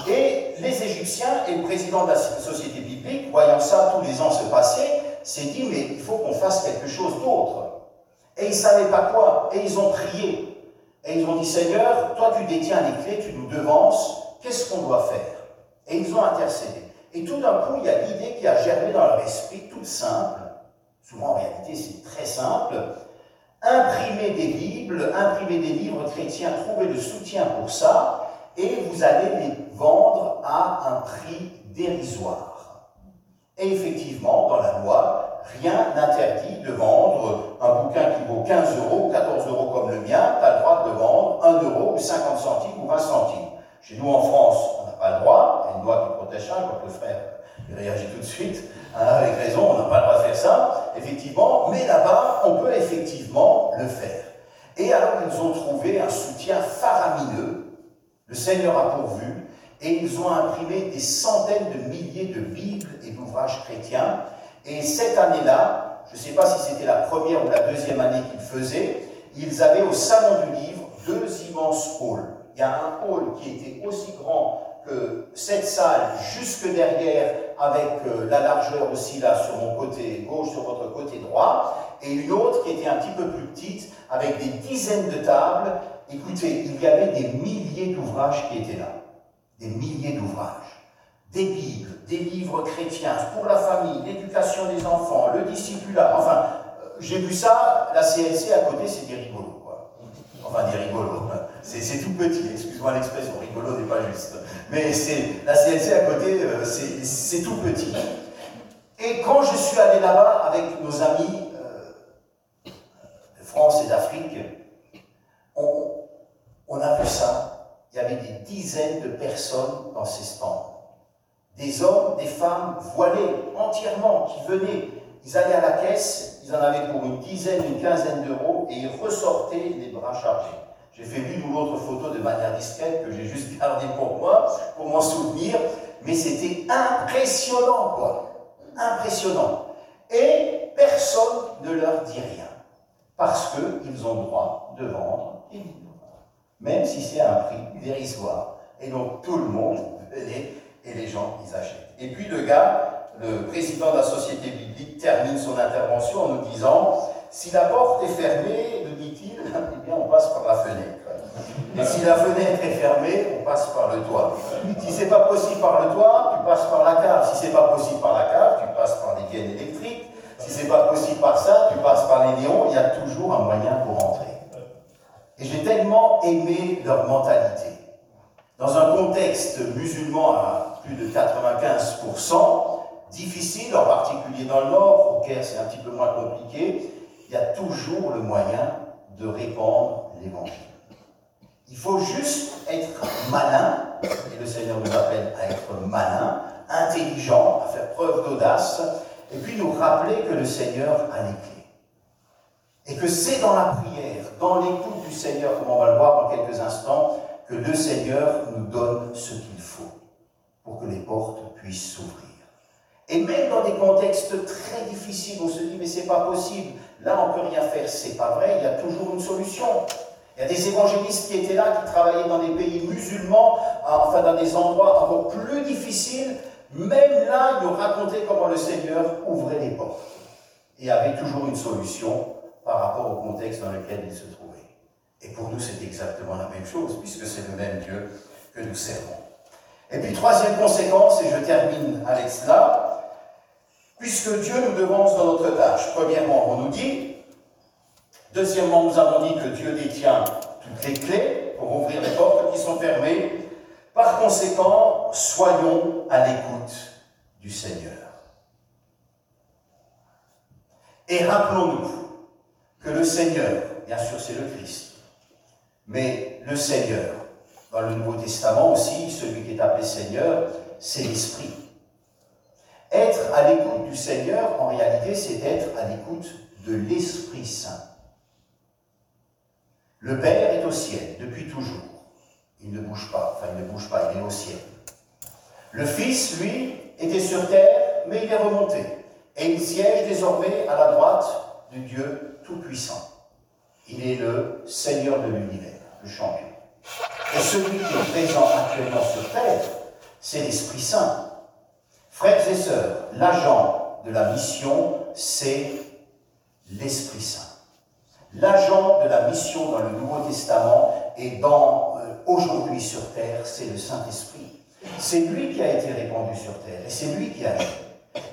[SPEAKER 1] Et les Égyptiens et le président de la société biblique, voyant ça tous les ans se passer, s'est dit mais il faut qu'on fasse quelque chose d'autre. Et ils ne savaient pas quoi, et ils ont prié. Et ils ont dit Seigneur, toi tu détiens les clés, tu nous devances, qu'est-ce qu'on doit faire? Et ils ont intercédé. Et tout d'un coup, il y a l'idée qui a germé dans leur esprit, toute simple, souvent en réalité c'est très simple, imprimer des Bibles, imprimer des livres chrétiens, trouver le soutien pour ça, et vous allez les vendre à un prix dérisoire. Et effectivement, dans la loi, rien n'interdit de vendre un bouquin qui vaut 15 euros ou 14 euros comme le mien, tu as le droit de vendre 1 euro ou 50 centimes ou 20 centimes. Chez nous en France, on n'a pas le droit, il y a une loi qui protège ça, je vois que le frère réagit tout de suite, hein, avec raison, on n'a pas le droit de faire ça, effectivement, mais là-bas, on peut effectivement le faire. Et alors, ils ont trouvé un soutien faramineux, le Seigneur a pourvu, et ils ont imprimé des centaines de milliers de Bibles et d'ouvrages chrétiens. Et cette année-là, je ne sais pas si c'était la première ou la deuxième année qu'ils faisaient, ils avaient au Salon du Livre deux immenses halls. Il y a un hall qui était aussi grand cette salle jusque derrière, avec euh, la largeur aussi là sur mon côté gauche, sur votre côté droit, et une autre qui était un petit peu plus petite, avec des dizaines de tables. Écoutez, il y avait des milliers d'ouvrages qui étaient là. Des milliers d'ouvrages. Des Bibles, des livres chrétiens pour la famille, l'éducation des enfants, le discipulat. Enfin, euh, j'ai vu ça, la CLC à côté, c'était rigolo. Quoi. Enfin, des rigolos. C'est tout petit, excuse-moi l'expression, rigolo n'est pas juste. Mais c'est la CNC à côté, euh, c'est tout petit. Et quand je suis allé là-bas avec nos amis euh, de France et d'Afrique, on, on a vu ça. Il y avait des dizaines de personnes dans ces stands. Des hommes, des femmes voilés entièrement qui venaient. Ils allaient à la caisse, ils en avaient pour une dizaine, une quinzaine d'euros et ils ressortaient les bras chargés. J'ai fait l'une ou l'autre photo de manière discrète que j'ai juste gardée pour moi, pour m'en souvenir, mais c'était impressionnant, quoi. Impressionnant. Et personne ne leur dit rien, parce qu'ils ont droit de vendre des livres, même si c'est à un prix dérisoire. Et donc tout le monde venait et les gens, ils achètent. Et puis le gars, le président de la société biblique, termine son intervention en nous disant, si la porte est fermée, nous dit-il, eh bien on passe par la fenêtre. Et si la fenêtre est fermée, on passe par le toit. Si c'est pas possible par le toit, tu passes par la cave. Si c'est pas possible par la cave, tu passes par les gaines électriques. Si c'est pas possible par ça, tu passes par les néons. Il y a toujours un moyen pour entrer. Et j'ai tellement aimé leur mentalité. Dans un contexte musulman plus de 95%, difficile, en particulier dans le nord, au Caire c'est un petit peu moins compliqué, il y a toujours le moyen de répandre l'évangile. Il faut juste être malin, et le Seigneur nous appelle à être malin, intelligent, à faire preuve d'audace, et puis nous rappeler que le Seigneur a les clés. Et que c'est dans la prière, dans l'écoute du Seigneur, comme on va le voir dans quelques instants, que le Seigneur nous donne ce qu'il pour que les portes puissent s'ouvrir. Et même dans des contextes très difficiles, on se dit mais c'est pas possible, là on peut rien faire, c'est pas vrai, il y a toujours une solution. Il y a des évangélistes qui étaient là, qui travaillaient dans des pays musulmans, enfin dans des endroits encore plus difficiles. Même là, ils nous racontaient comment le Seigneur ouvrait les portes et avait toujours une solution par rapport au contexte dans lequel il se trouvait. Et pour nous, c'est exactement la même chose, puisque c'est le même Dieu que nous servons. Et puis, troisième conséquence, et je termine avec cela, puisque Dieu nous devance dans notre tâche. Premièrement, on nous dit, deuxièmement, nous avons dit que Dieu détient toutes les clés pour ouvrir les portes qui sont fermées. Par conséquent, soyons à l'écoute du Seigneur. Et rappelons-nous que le Seigneur, bien sûr c'est le Christ, mais le Seigneur, dans le Nouveau Testament aussi, celui qui est appelé Seigneur, c'est l'Esprit. Être à l'écoute du Seigneur, en réalité, c'est être à l'écoute de l'Esprit Saint. Le Père est au ciel depuis toujours. Il ne bouge pas, enfin il ne bouge pas, il est au ciel. Le Fils, lui, était sur terre, mais il est remonté. Et il siège désormais à la droite du Dieu Tout-Puissant. Il est le Seigneur de l'univers, le champion. Et celui qui est présent actuellement sur terre, c'est l'Esprit Saint. Frères et sœurs, l'agent de la mission, c'est l'Esprit Saint. L'agent de la mission dans le Nouveau Testament et dans euh, aujourd'hui sur terre, c'est le Saint-Esprit. C'est lui qui a été répandu sur terre et c'est lui qui a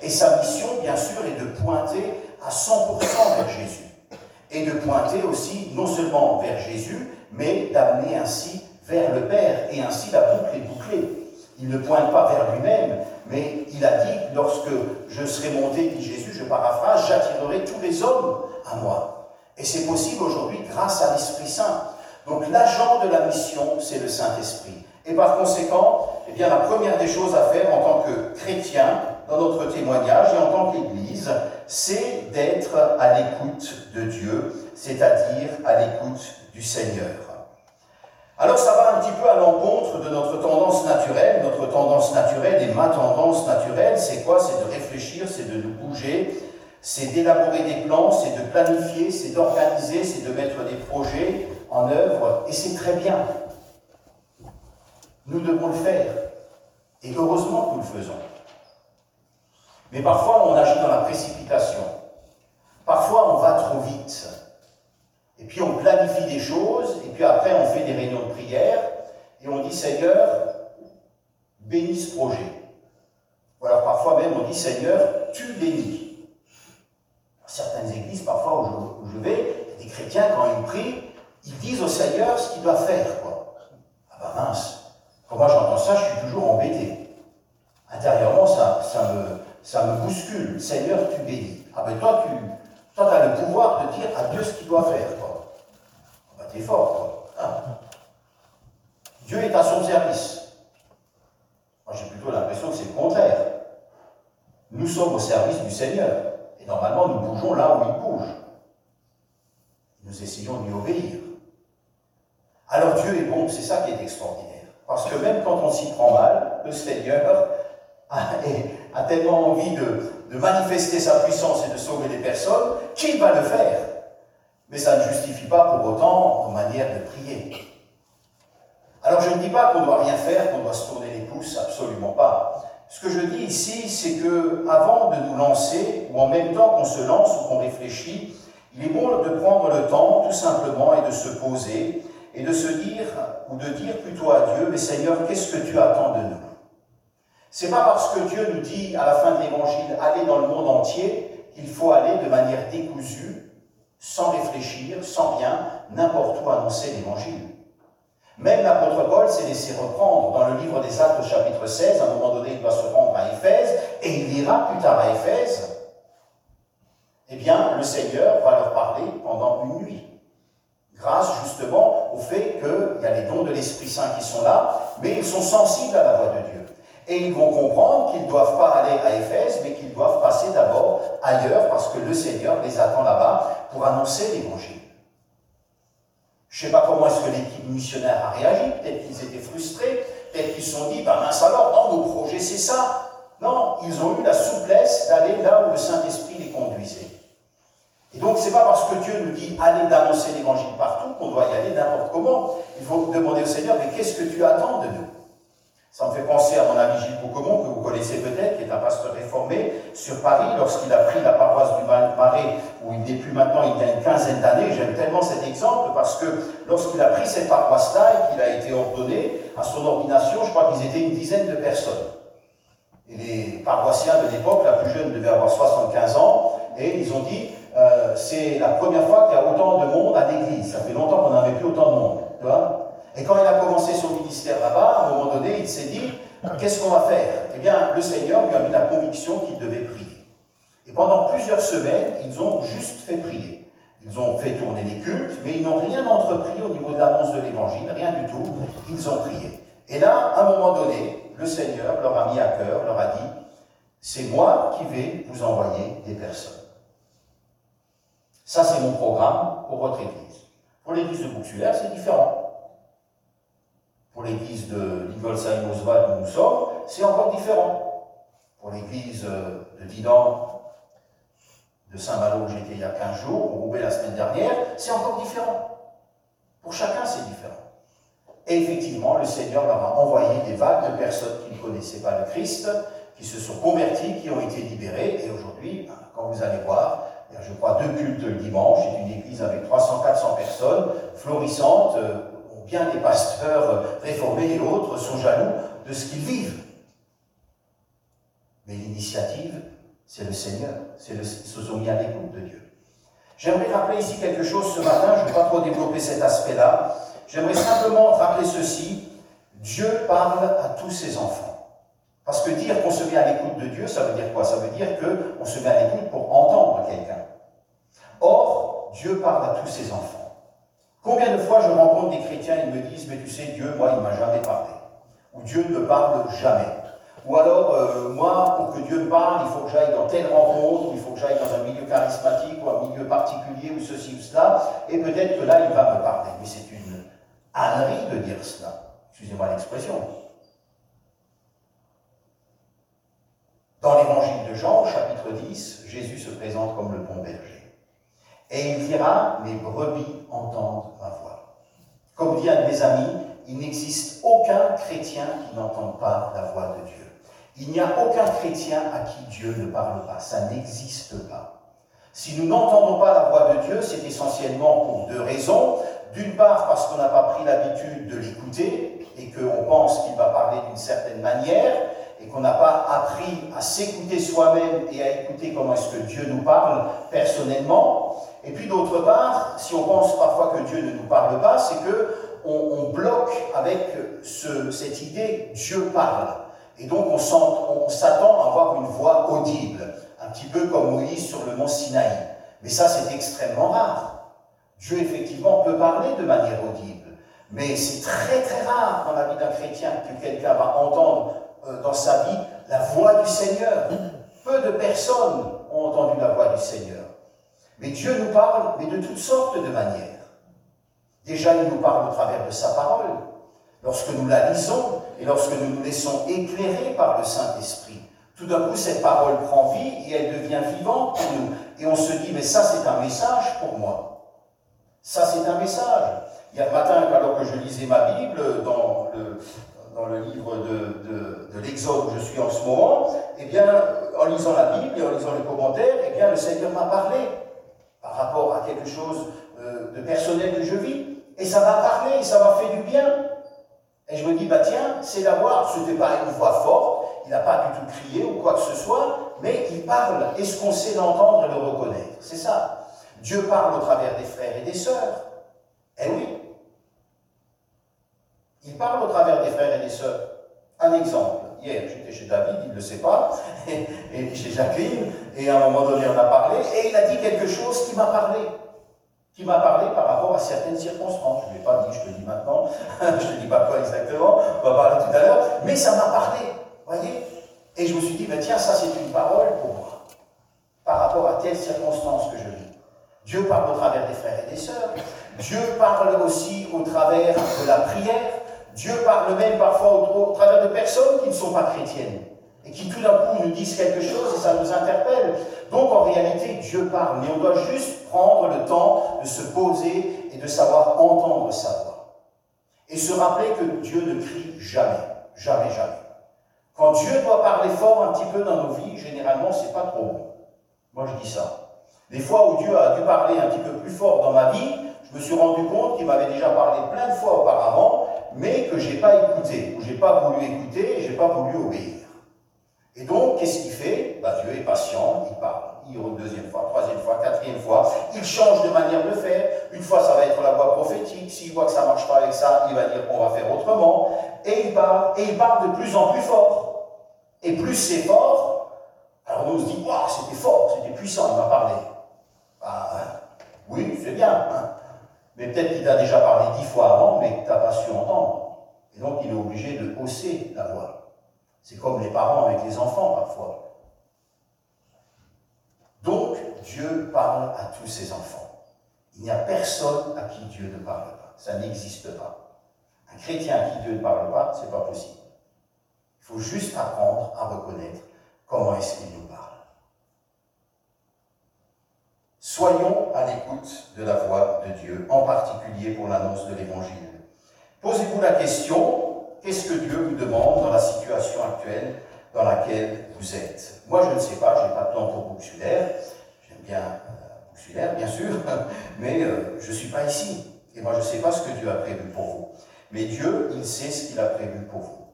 [SPEAKER 1] Et sa mission, bien sûr, est de pointer à 100% vers Jésus. Et de pointer aussi, non seulement vers Jésus, mais d'amener ainsi vers le Père. Et ainsi la boucle est bouclée. Il ne pointe pas vers lui-même, mais il a dit, lorsque je serai monté, dit Jésus, je paraphrase, j'attirerai tous les hommes à moi. Et c'est possible aujourd'hui grâce à l'Esprit Saint. Donc l'agent de la mission, c'est le Saint-Esprit. Et par conséquent, eh bien, la première des choses à faire en tant que chrétien, dans notre témoignage et en tant qu'Église, c'est d'être à l'écoute de Dieu, c'est-à-dire à, l'écoute du Seigneur. Alors ça va un petit peu à l'encontre de notre tendance naturelle. Notre tendance naturelle et ma tendance naturelle, c'est quoi? C'est de réfléchir, c'est de nous bouger, c'est d'élaborer des plans, c'est de planifier, c'est d'organiser, c'est de mettre des projets en œuvre, et c'est très bien. Nous devons le faire. Et heureusement que nous le faisons. Mais parfois, on agit dans la précipitation. Parfois, on va trop vite. Et puis, on planifie des choses, et puis après, on fait des réunions de prière, et on dit, Seigneur, bénis ce projet. Ou alors, parfois même, on dit, Seigneur, tu bénis. Dans certaines églises, parfois, où je, vais, des chrétiens, quand ils prient, ils disent au Seigneur ce qu'il doit faire. Ah bah mince, quand moi j'entends ça, je suis toujours embêté. Intérieurement, ça, ça, me, ça me bouscule. Seigneur, tu bénis. Ah ben toi, tu toi, as le pouvoir de dire à Dieu ce qu'il doit faire. Fort. Ah. Dieu est à son service. Moi, j'ai plutôt l'impression que c'est le contraire. Nous sommes au service du Seigneur. Et normalement, nous bougeons là où il bouge. Nous essayons de lui obéir. Alors Dieu est bon, c'est ça qui est extraordinaire. Parce que même quand on s'y prend mal, le Seigneur a, tellement envie de, manifester sa puissance et de sauver les personnes qu'il va le faire. Mais ça ne justifie pas pour autant nos manières de prier. Alors je ne dis pas qu'on ne doit rien faire, qu'on doit se tourner les pouces, absolument pas. Ce que je dis ici, c'est que avant de nous lancer, ou en même temps qu'on se lance ou qu'on réfléchit, il est bon de prendre le temps, tout simplement, et de se poser et de se dire, ou de dire plutôt à Dieu, mais Seigneur, qu'est-ce que tu attends de nous? C'est pas parce que Dieu nous dit à la fin de l'évangile, allez dans le monde entier, qu'il faut aller de manière décousue, sans réfléchir, sans rien, n'importe où annoncer l'évangile. Même l'apôtre Paul s'est laissé reprendre dans le livre des Actes chapitre 16, à un moment donné il doit se rendre à Éphèse, et il ira plus tard à Éphèse, eh bien, bien, le Seigneur va leur parler pendant une nuit. Grâce justement au fait qu'il y a les dons de l'Esprit Saint qui sont là, mais ils sont sensibles à la voix de Dieu. Et ils vont comprendre qu'ils ne doivent pas aller à Éphèse, mais qu'ils doivent passer d'abord ailleurs, parce que le Seigneur les attend là-bas pour annoncer l'Évangile. Je ne sais pas comment est-ce que l'équipe missionnaire a réagi, peut-être qu'ils étaient frustrés, peut-être qu'ils se sont dit, ben mince alors, non, nos projets c'est ça. Non, ils ont eu la souplesse d'aller là où le Saint-Esprit les conduisait. Et donc, c'est pas parce que Dieu nous dit allez d'annoncer l'évangile partout qu'on doit y aller n'importe comment. Il faut demander au Seigneur, mais qu'est-ce que tu attends de nous? Ça me fait penser à mon ami Gilles Boucomont, que vous connaissez peut-être, qui est un pasteur réformé sur Paris, lorsqu'il a pris la paroisse du Marais, où il n'est plus maintenant, il y a une quinzaine d'années. J'aime tellement cet exemple parce que lorsqu'il a pris cette paroisse-là et qu'il a été ordonné, à son ordination, je crois qu'ils étaient une dizaine de personnes. Et les paroissiens de l'époque, la plus jeune devait avoir 75 ans, et ils ont dit, euh, c'est la première fois qu'il y a autant de monde à l'église. Ça fait longtemps qu'on n'avait plus autant de monde. Tu vois et quand il a commencé son ministère là-bas, à un moment donné, il s'est dit, qu'est-ce qu'on va faire? Eh bien, le Seigneur lui a mis la conviction qu'il devait prier. Et pendant plusieurs semaines, ils ont juste fait prier. Ils ont fait tourner les cultes, mais ils n'ont rien entrepris au niveau de l'annonce de l'évangile, rien du tout. Ils ont prié. Et là, à un moment donné, le Seigneur leur a mis à cœur, leur a dit, c'est moi qui vais vous envoyer des personnes. Ça, c'est mon programme pour votre église. Pour l'église de Bouxulaire, c'est différent. Pour l'église de Ligolsheim Oswald où nous sommes, c'est encore différent. Pour l'église de Dinan, de Saint-Malo où j'étais il y a 15 jours, au Roubaix la semaine dernière, c'est encore différent. Pour chacun, c'est différent. Et effectivement, le Seigneur leur a envoyé des vagues de personnes qui ne connaissaient pas le Christ, qui se sont converties, qui ont été libérées. Et aujourd'hui, ben, quand vous allez voir, il y a, je crois, deux cultes le dimanche, c'est une église avec 300-400 personnes, florissante, euh, bien des pasteurs réformés et autres sont jaloux de ce qu'ils vivent. Mais l'initiative, c'est le Seigneur, c'est se sont mis à l'écoute de Dieu. J'aimerais rappeler ici quelque chose ce matin, je ne vais pas trop développer cet aspect-là, J'aimerais simplement rappeler ceci. Dieu parle à tous ses enfants. Parce que dire qu'on se met à l'écoute de Dieu, ça veut dire quoi? Ça veut dire qu'on se met à l'écoute pour entendre quelqu'un. Or, Dieu parle à tous ses enfants. Combien de fois je rencontre des chrétiens, ils me disent, mais tu sais, Dieu, moi, il ne m'a jamais parlé. Ou Dieu ne me parle jamais. Ou alors, euh, moi, pour que Dieu parle, il faut que j'aille dans telle rencontre, ou il faut que j'aille dans un milieu charismatique, ou un milieu particulier, ou ceci ou cela, et peut-être que là, il va me parler. Mais c'est une ânerie de dire cela. Excusez-moi l'expression. Dans l'évangile de Jean, chapitre 10, Jésus se présente comme le bon berger. Et il dira, mes brebis entendent. Comme dit un mes amis, il n'existe aucun chrétien qui n'entende pas la voix de Dieu. Il n'y a aucun chrétien à qui Dieu ne parle pas. Ça n'existe pas. Si nous n'entendons pas la voix de Dieu, c'est essentiellement pour deux raisons. D'une part parce qu'on n'a pas pris l'habitude de l'écouter et qu'on pense qu'il va parler d'une certaine manière et qu'on n'a pas appris à s'écouter soi-même et à écouter comment est-ce que Dieu nous parle personnellement. Et puis d'autre part, si on pense parfois que Dieu ne nous parle pas, c'est que on, bloque avec cette idée Dieu parle. Et donc on, s'attend à avoir une voix audible, un petit peu comme Moïse sur le mont Sinaï. Mais ça, c'est extrêmement rare. Dieu, effectivement, peut parler de manière audible, mais c'est très très rare dans la vie d'un chrétien que quelqu'un va entendre euh, dans sa vie la voix du Seigneur. Peu de personnes ont entendu la voix du Seigneur. Mais Dieu nous parle, mais de toutes sortes de manières. Déjà, il nous parle au travers de sa parole, lorsque nous la lisons et lorsque nous nous laissons éclairer par le Saint-Esprit. Tout d'un coup, cette parole prend vie et elle devient vivante pour nous. Et on se dit, mais ça, c'est un message pour moi. Ça, c'est un message. Hier matin, alors que je lisais ma Bible dans le, dans le livre de, de, l'Exode où je suis en ce moment, eh bien, en lisant la Bible et en lisant les commentaires, eh bien, le Seigneur m'a parlé par rapport à quelque chose euh, de personnel que je vis. Et ça m'a parlé, ça m'a fait du bien. Et je me dis, bah tiens, c'est d'avoir, ce n'était pas une voix forte, il n'a pas du tout crié ou quoi que ce soit, mais il parle. Est-ce qu'on sait l'entendre et le reconnaître? C'est ça. Dieu parle au travers des frères et des sœurs. Eh oui. Il parle au travers des frères et des sœurs. Un exemple. Hier, j'étais chez David, il ne le sait pas, et, chez Jacqueline, et à un moment donné, on a parlé, et il a dit quelque chose qui m'a parlé. Qui m'a parlé par rapport à certaines circonstances. Je ne l'ai pas dit, je te dis maintenant, je ne te dis pas quoi exactement, on va parler tout à l'heure, mais ça m'a parlé, voyez? Et je me suis dit, ben tiens, ça c'est une parole pour moi, par rapport à telle circonstance que je vis. Dieu parle au travers des frères et des sœurs, Dieu parle aussi au travers de la prière, Dieu parle même parfois au, travers de personnes qui ne sont pas chrétiennes et qui tout d'un coup nous disent quelque chose et ça nous interpelle. Donc en réalité, Dieu parle, mais on doit juste prendre le temps de se poser et de savoir entendre sa voix. Et se rappeler que Dieu ne crie jamais, jamais, jamais. Quand Dieu doit parler fort un petit peu dans nos vies, généralement, c'est pas trop bon. Moi, je dis ça. Des fois où Dieu a dû parler un petit peu plus fort dans ma vie, je me suis rendu compte qu'il m'avait déjà parlé plein de fois auparavant, mais que je n'ai pas écouté, ou je n'ai pas voulu écouter, et je n'ai pas voulu obéir. Et donc, qu'est-ce qu'il fait? Bah, Dieu est patient, il parle. Il une deuxième fois, troisième fois, quatrième fois. Il change de manière de faire. Une fois, ça va être la voix prophétique. S'il voit que ça ne marche pas avec ça, il va dire on va faire autrement. Et il parle, et il parle de plus en plus fort. Et plus c'est fort, alors nous on se dit, waouh, c'était fort, c'était puissant, il m'a parlé. Bah, oui, c'est bien. Hein. Mais peut-être qu'il t'a déjà parlé dix fois avant, mais que tu n'as pas su entendre. Et donc il est obligé de hausser la voix. C'est comme les parents avec les enfants parfois. Donc Dieu parle à tous ses enfants. Il n'y a personne à qui Dieu ne parle pas. Ça n'existe pas. Un chrétien à qui Dieu ne parle pas, c'est pas possible. Il faut juste apprendre à reconnaître comment est-ce qu'il nous parle. Soyons à l'écoute de la voix de Dieu, en particulier pour l'annonce de l'Évangile. Posez-vous la question, qu'est-ce que Dieu vous demande dans la situation actuelle dans laquelle vous êtes? Moi, je ne sais pas, je n'ai pas de plan pour Bouxulaire, j'aime bien euh, Bouxulaire, bien sûr, mais euh, je ne suis pas ici. Et moi, je ne sais pas ce que Dieu a prévu pour vous. Mais Dieu, il sait ce qu'il a prévu pour vous.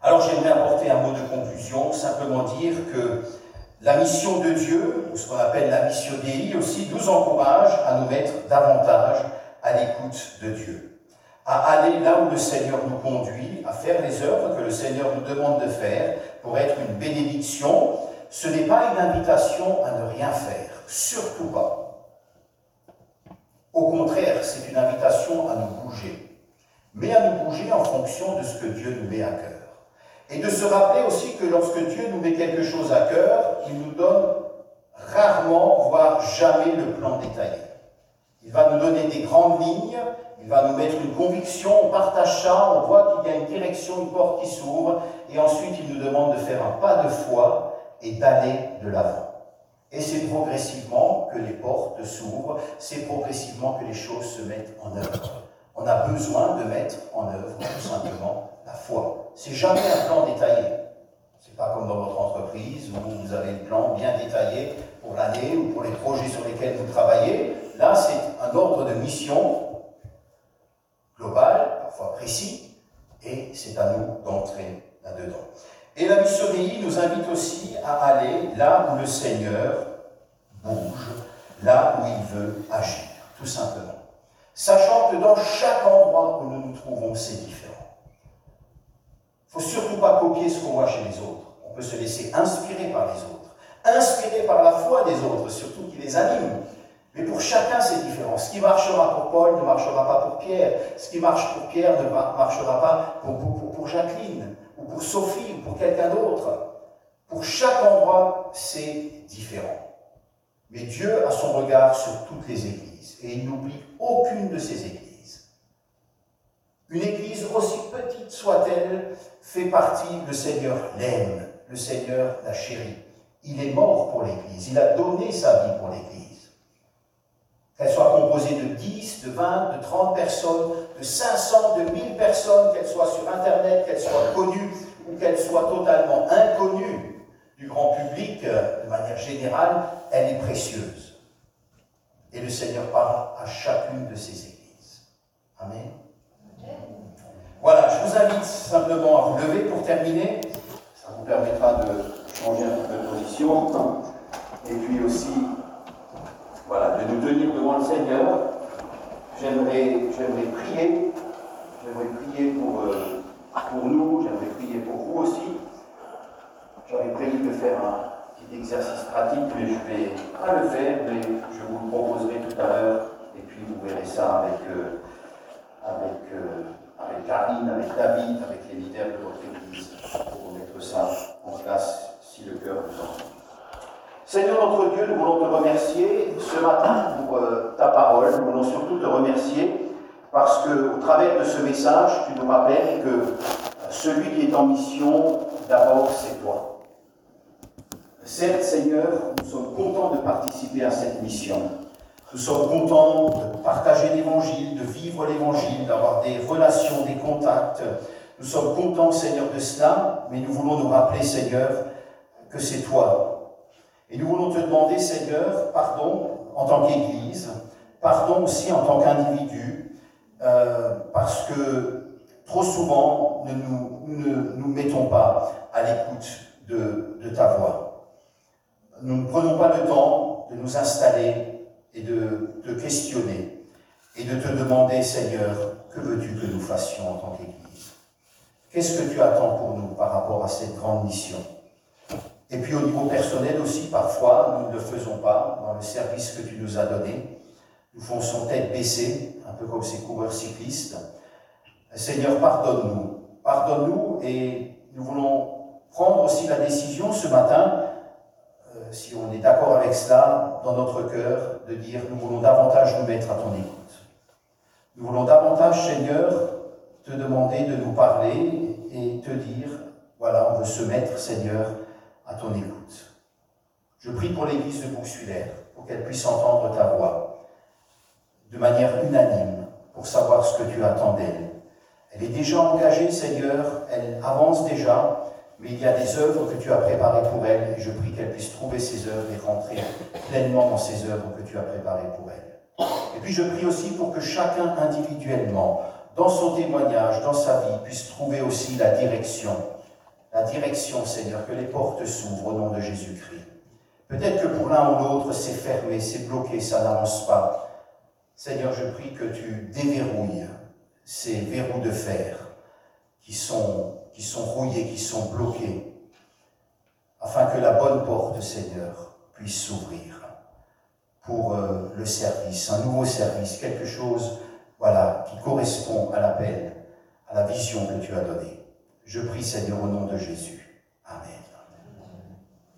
[SPEAKER 1] Alors, j'aimerais apporter un mot de conclusion, simplement dire que la mission de Dieu, ou ce qu'on appelle la mission Dei aussi, nous encourage à nous mettre davantage à l'écoute de Dieu, à aller là où le Seigneur nous conduit, à faire les œuvres que le Seigneur nous demande de faire pour être une bénédiction. Ce n'est pas une invitation à ne rien faire, surtout pas. Au contraire, c'est une invitation à nous bouger, mais à nous bouger en fonction de ce que Dieu nous met à cœur. Et de se rappeler aussi que lorsque Dieu nous met quelque chose à cœur, il nous donne rarement, voire jamais le plan détaillé. Il va nous donner des grandes lignes, il va nous mettre une conviction, on partage ça, on voit qu'il y a une direction, une porte qui s'ouvre, et ensuite il nous demande de faire un pas de foi et d'aller de l'avant. Et c'est progressivement que les portes s'ouvrent, c'est progressivement que les choses se mettent en œuvre. On a besoin de mettre en œuvre tout simplement la foi. C'est jamais un plan détaillé. C'est pas comme dans votre entreprise où vous avez un plan bien détaillé pour l'année ou pour les projets sur lesquels vous travaillez. Là, c'est un ordre de mission global, parfois précis, et c'est à nous d'entrer là-dedans. Et la missionnerie nous invite aussi à aller là où le Seigneur bouge, là où il veut agir, tout simplement. Sachant que dans chaque endroit où nous nous trouvons, c'est différent. Il ne faut surtout pas copier ce qu'on voit chez les autres. On peut se laisser inspirer par les autres, inspirer par la foi des autres, surtout qui les anime. Mais pour chacun, c'est différent. Ce qui marchera pour Paul ne marchera pas pour Pierre. Ce qui marche pour Pierre ne marchera pas pour, pour Jacqueline, ou pour Sophie, ou pour quelqu'un d'autre. Pour chaque endroit, c'est différent. Mais Dieu a son regard sur toutes les églises, et il n'oublie aucune de ces églises. Une église, aussi petite soit-elle, fait partie, le Seigneur l'aime, le Seigneur la chérit. Il est mort pour l'église, il a donné sa vie pour l'église. Qu'elle soit composée de 10, de 20, de 30 personnes, de 500, de 1000 personnes, qu'elle soit sur Internet, qu'elle soit connue ou qu'elle soit totalement inconnue du grand public, euh, de manière générale, elle est précieuse le Seigneur parle à chacune de ses églises. Amen. Voilà, je vous invite simplement à vous lever pour terminer. Ça vous permettra de changer un peu de position. Et puis aussi, voilà, de nous tenir devant le Seigneur. J'aimerais, j'aimerais prier. J'aimerais prier pour, euh, pour nous. J'aimerais prier pour vous aussi. J'aurais prévu de faire un, exercice pratique, mais je vais pas le faire, mais je vous le proposerai tout à l'heure, et puis vous verrez ça avec, euh, avec, euh, avec Karine, avec David, avec les leaders de votre Église, pour mettre ça en place si le cœur vous en Seigneur notre Dieu, nous voulons te remercier ce matin pour euh, ta parole. Nous voulons surtout te remercier parce que, au travers de ce message, tu nous rappelles que celui qui est en mission, d'abord, c'est toi. Certes, Seigneur, nous sommes contents de participer à cette mission. Nous sommes contents de partager l'évangile, de vivre l'évangile, d'avoir des relations, des contacts. Nous sommes contents, Seigneur, de cela, mais nous voulons nous rappeler, Seigneur, que c'est toi et nous voulons te demander, Seigneur, pardon en tant qu'Église, pardon aussi en tant qu'individu, euh, parce que trop souvent, nous ne nous, mettons pas à l'écoute de, de, ta voix. Nous ne prenons pas le temps de nous installer et de te questionner et de te demander, Seigneur, que veux-tu que nous fassions en tant qu'Église? Qu'est-ce que tu attends pour nous par rapport à cette grande mission? Et puis au niveau personnel aussi, parfois, nous ne le faisons pas dans le service que tu nous as donné. Nous fonçons tête baissée, un peu comme ces coureurs cyclistes. Seigneur, pardonne-nous. Pardonne-nous et nous voulons prendre aussi la décision ce matin, si on est d'accord avec cela, dans notre cœur, de dire nous voulons davantage nous mettre à ton écoute. Nous voulons davantage, Seigneur, te demander de nous parler et te dire, voilà, on veut se mettre, Seigneur, à ton écoute. Je prie pour l'Église de Bouxulaire, pour qu'elle puisse entendre ta voix de manière unanime, pour savoir ce que tu attends d'elle. Elle est déjà engagée, Seigneur, elle avance déjà, mais il y a des œuvres que tu as préparées pour elle, et je prie qu'elle puisse trouver ces œuvres et rentrer pleinement dans ces œuvres que tu as préparées pour elle. Et puis je prie aussi pour que chacun individuellement, dans son témoignage, dans sa vie, puisse trouver aussi la direction la direction, Seigneur, que les portes s'ouvrent au nom de Jésus-Christ. Peut-être que pour l'un ou l'autre, c'est fermé, c'est bloqué, ça n'avance pas. Seigneur, je prie que tu déverrouilles ces verrous de fer qui sont, qui sont rouillés, qui sont bloqués, afin que la bonne porte, Seigneur, puisse s'ouvrir pour euh, le service, un nouveau service, quelque chose, voilà, qui correspond à l'appel, à la vision que tu as donnée. Je prie, Seigneur, au nom de Jésus. Amen.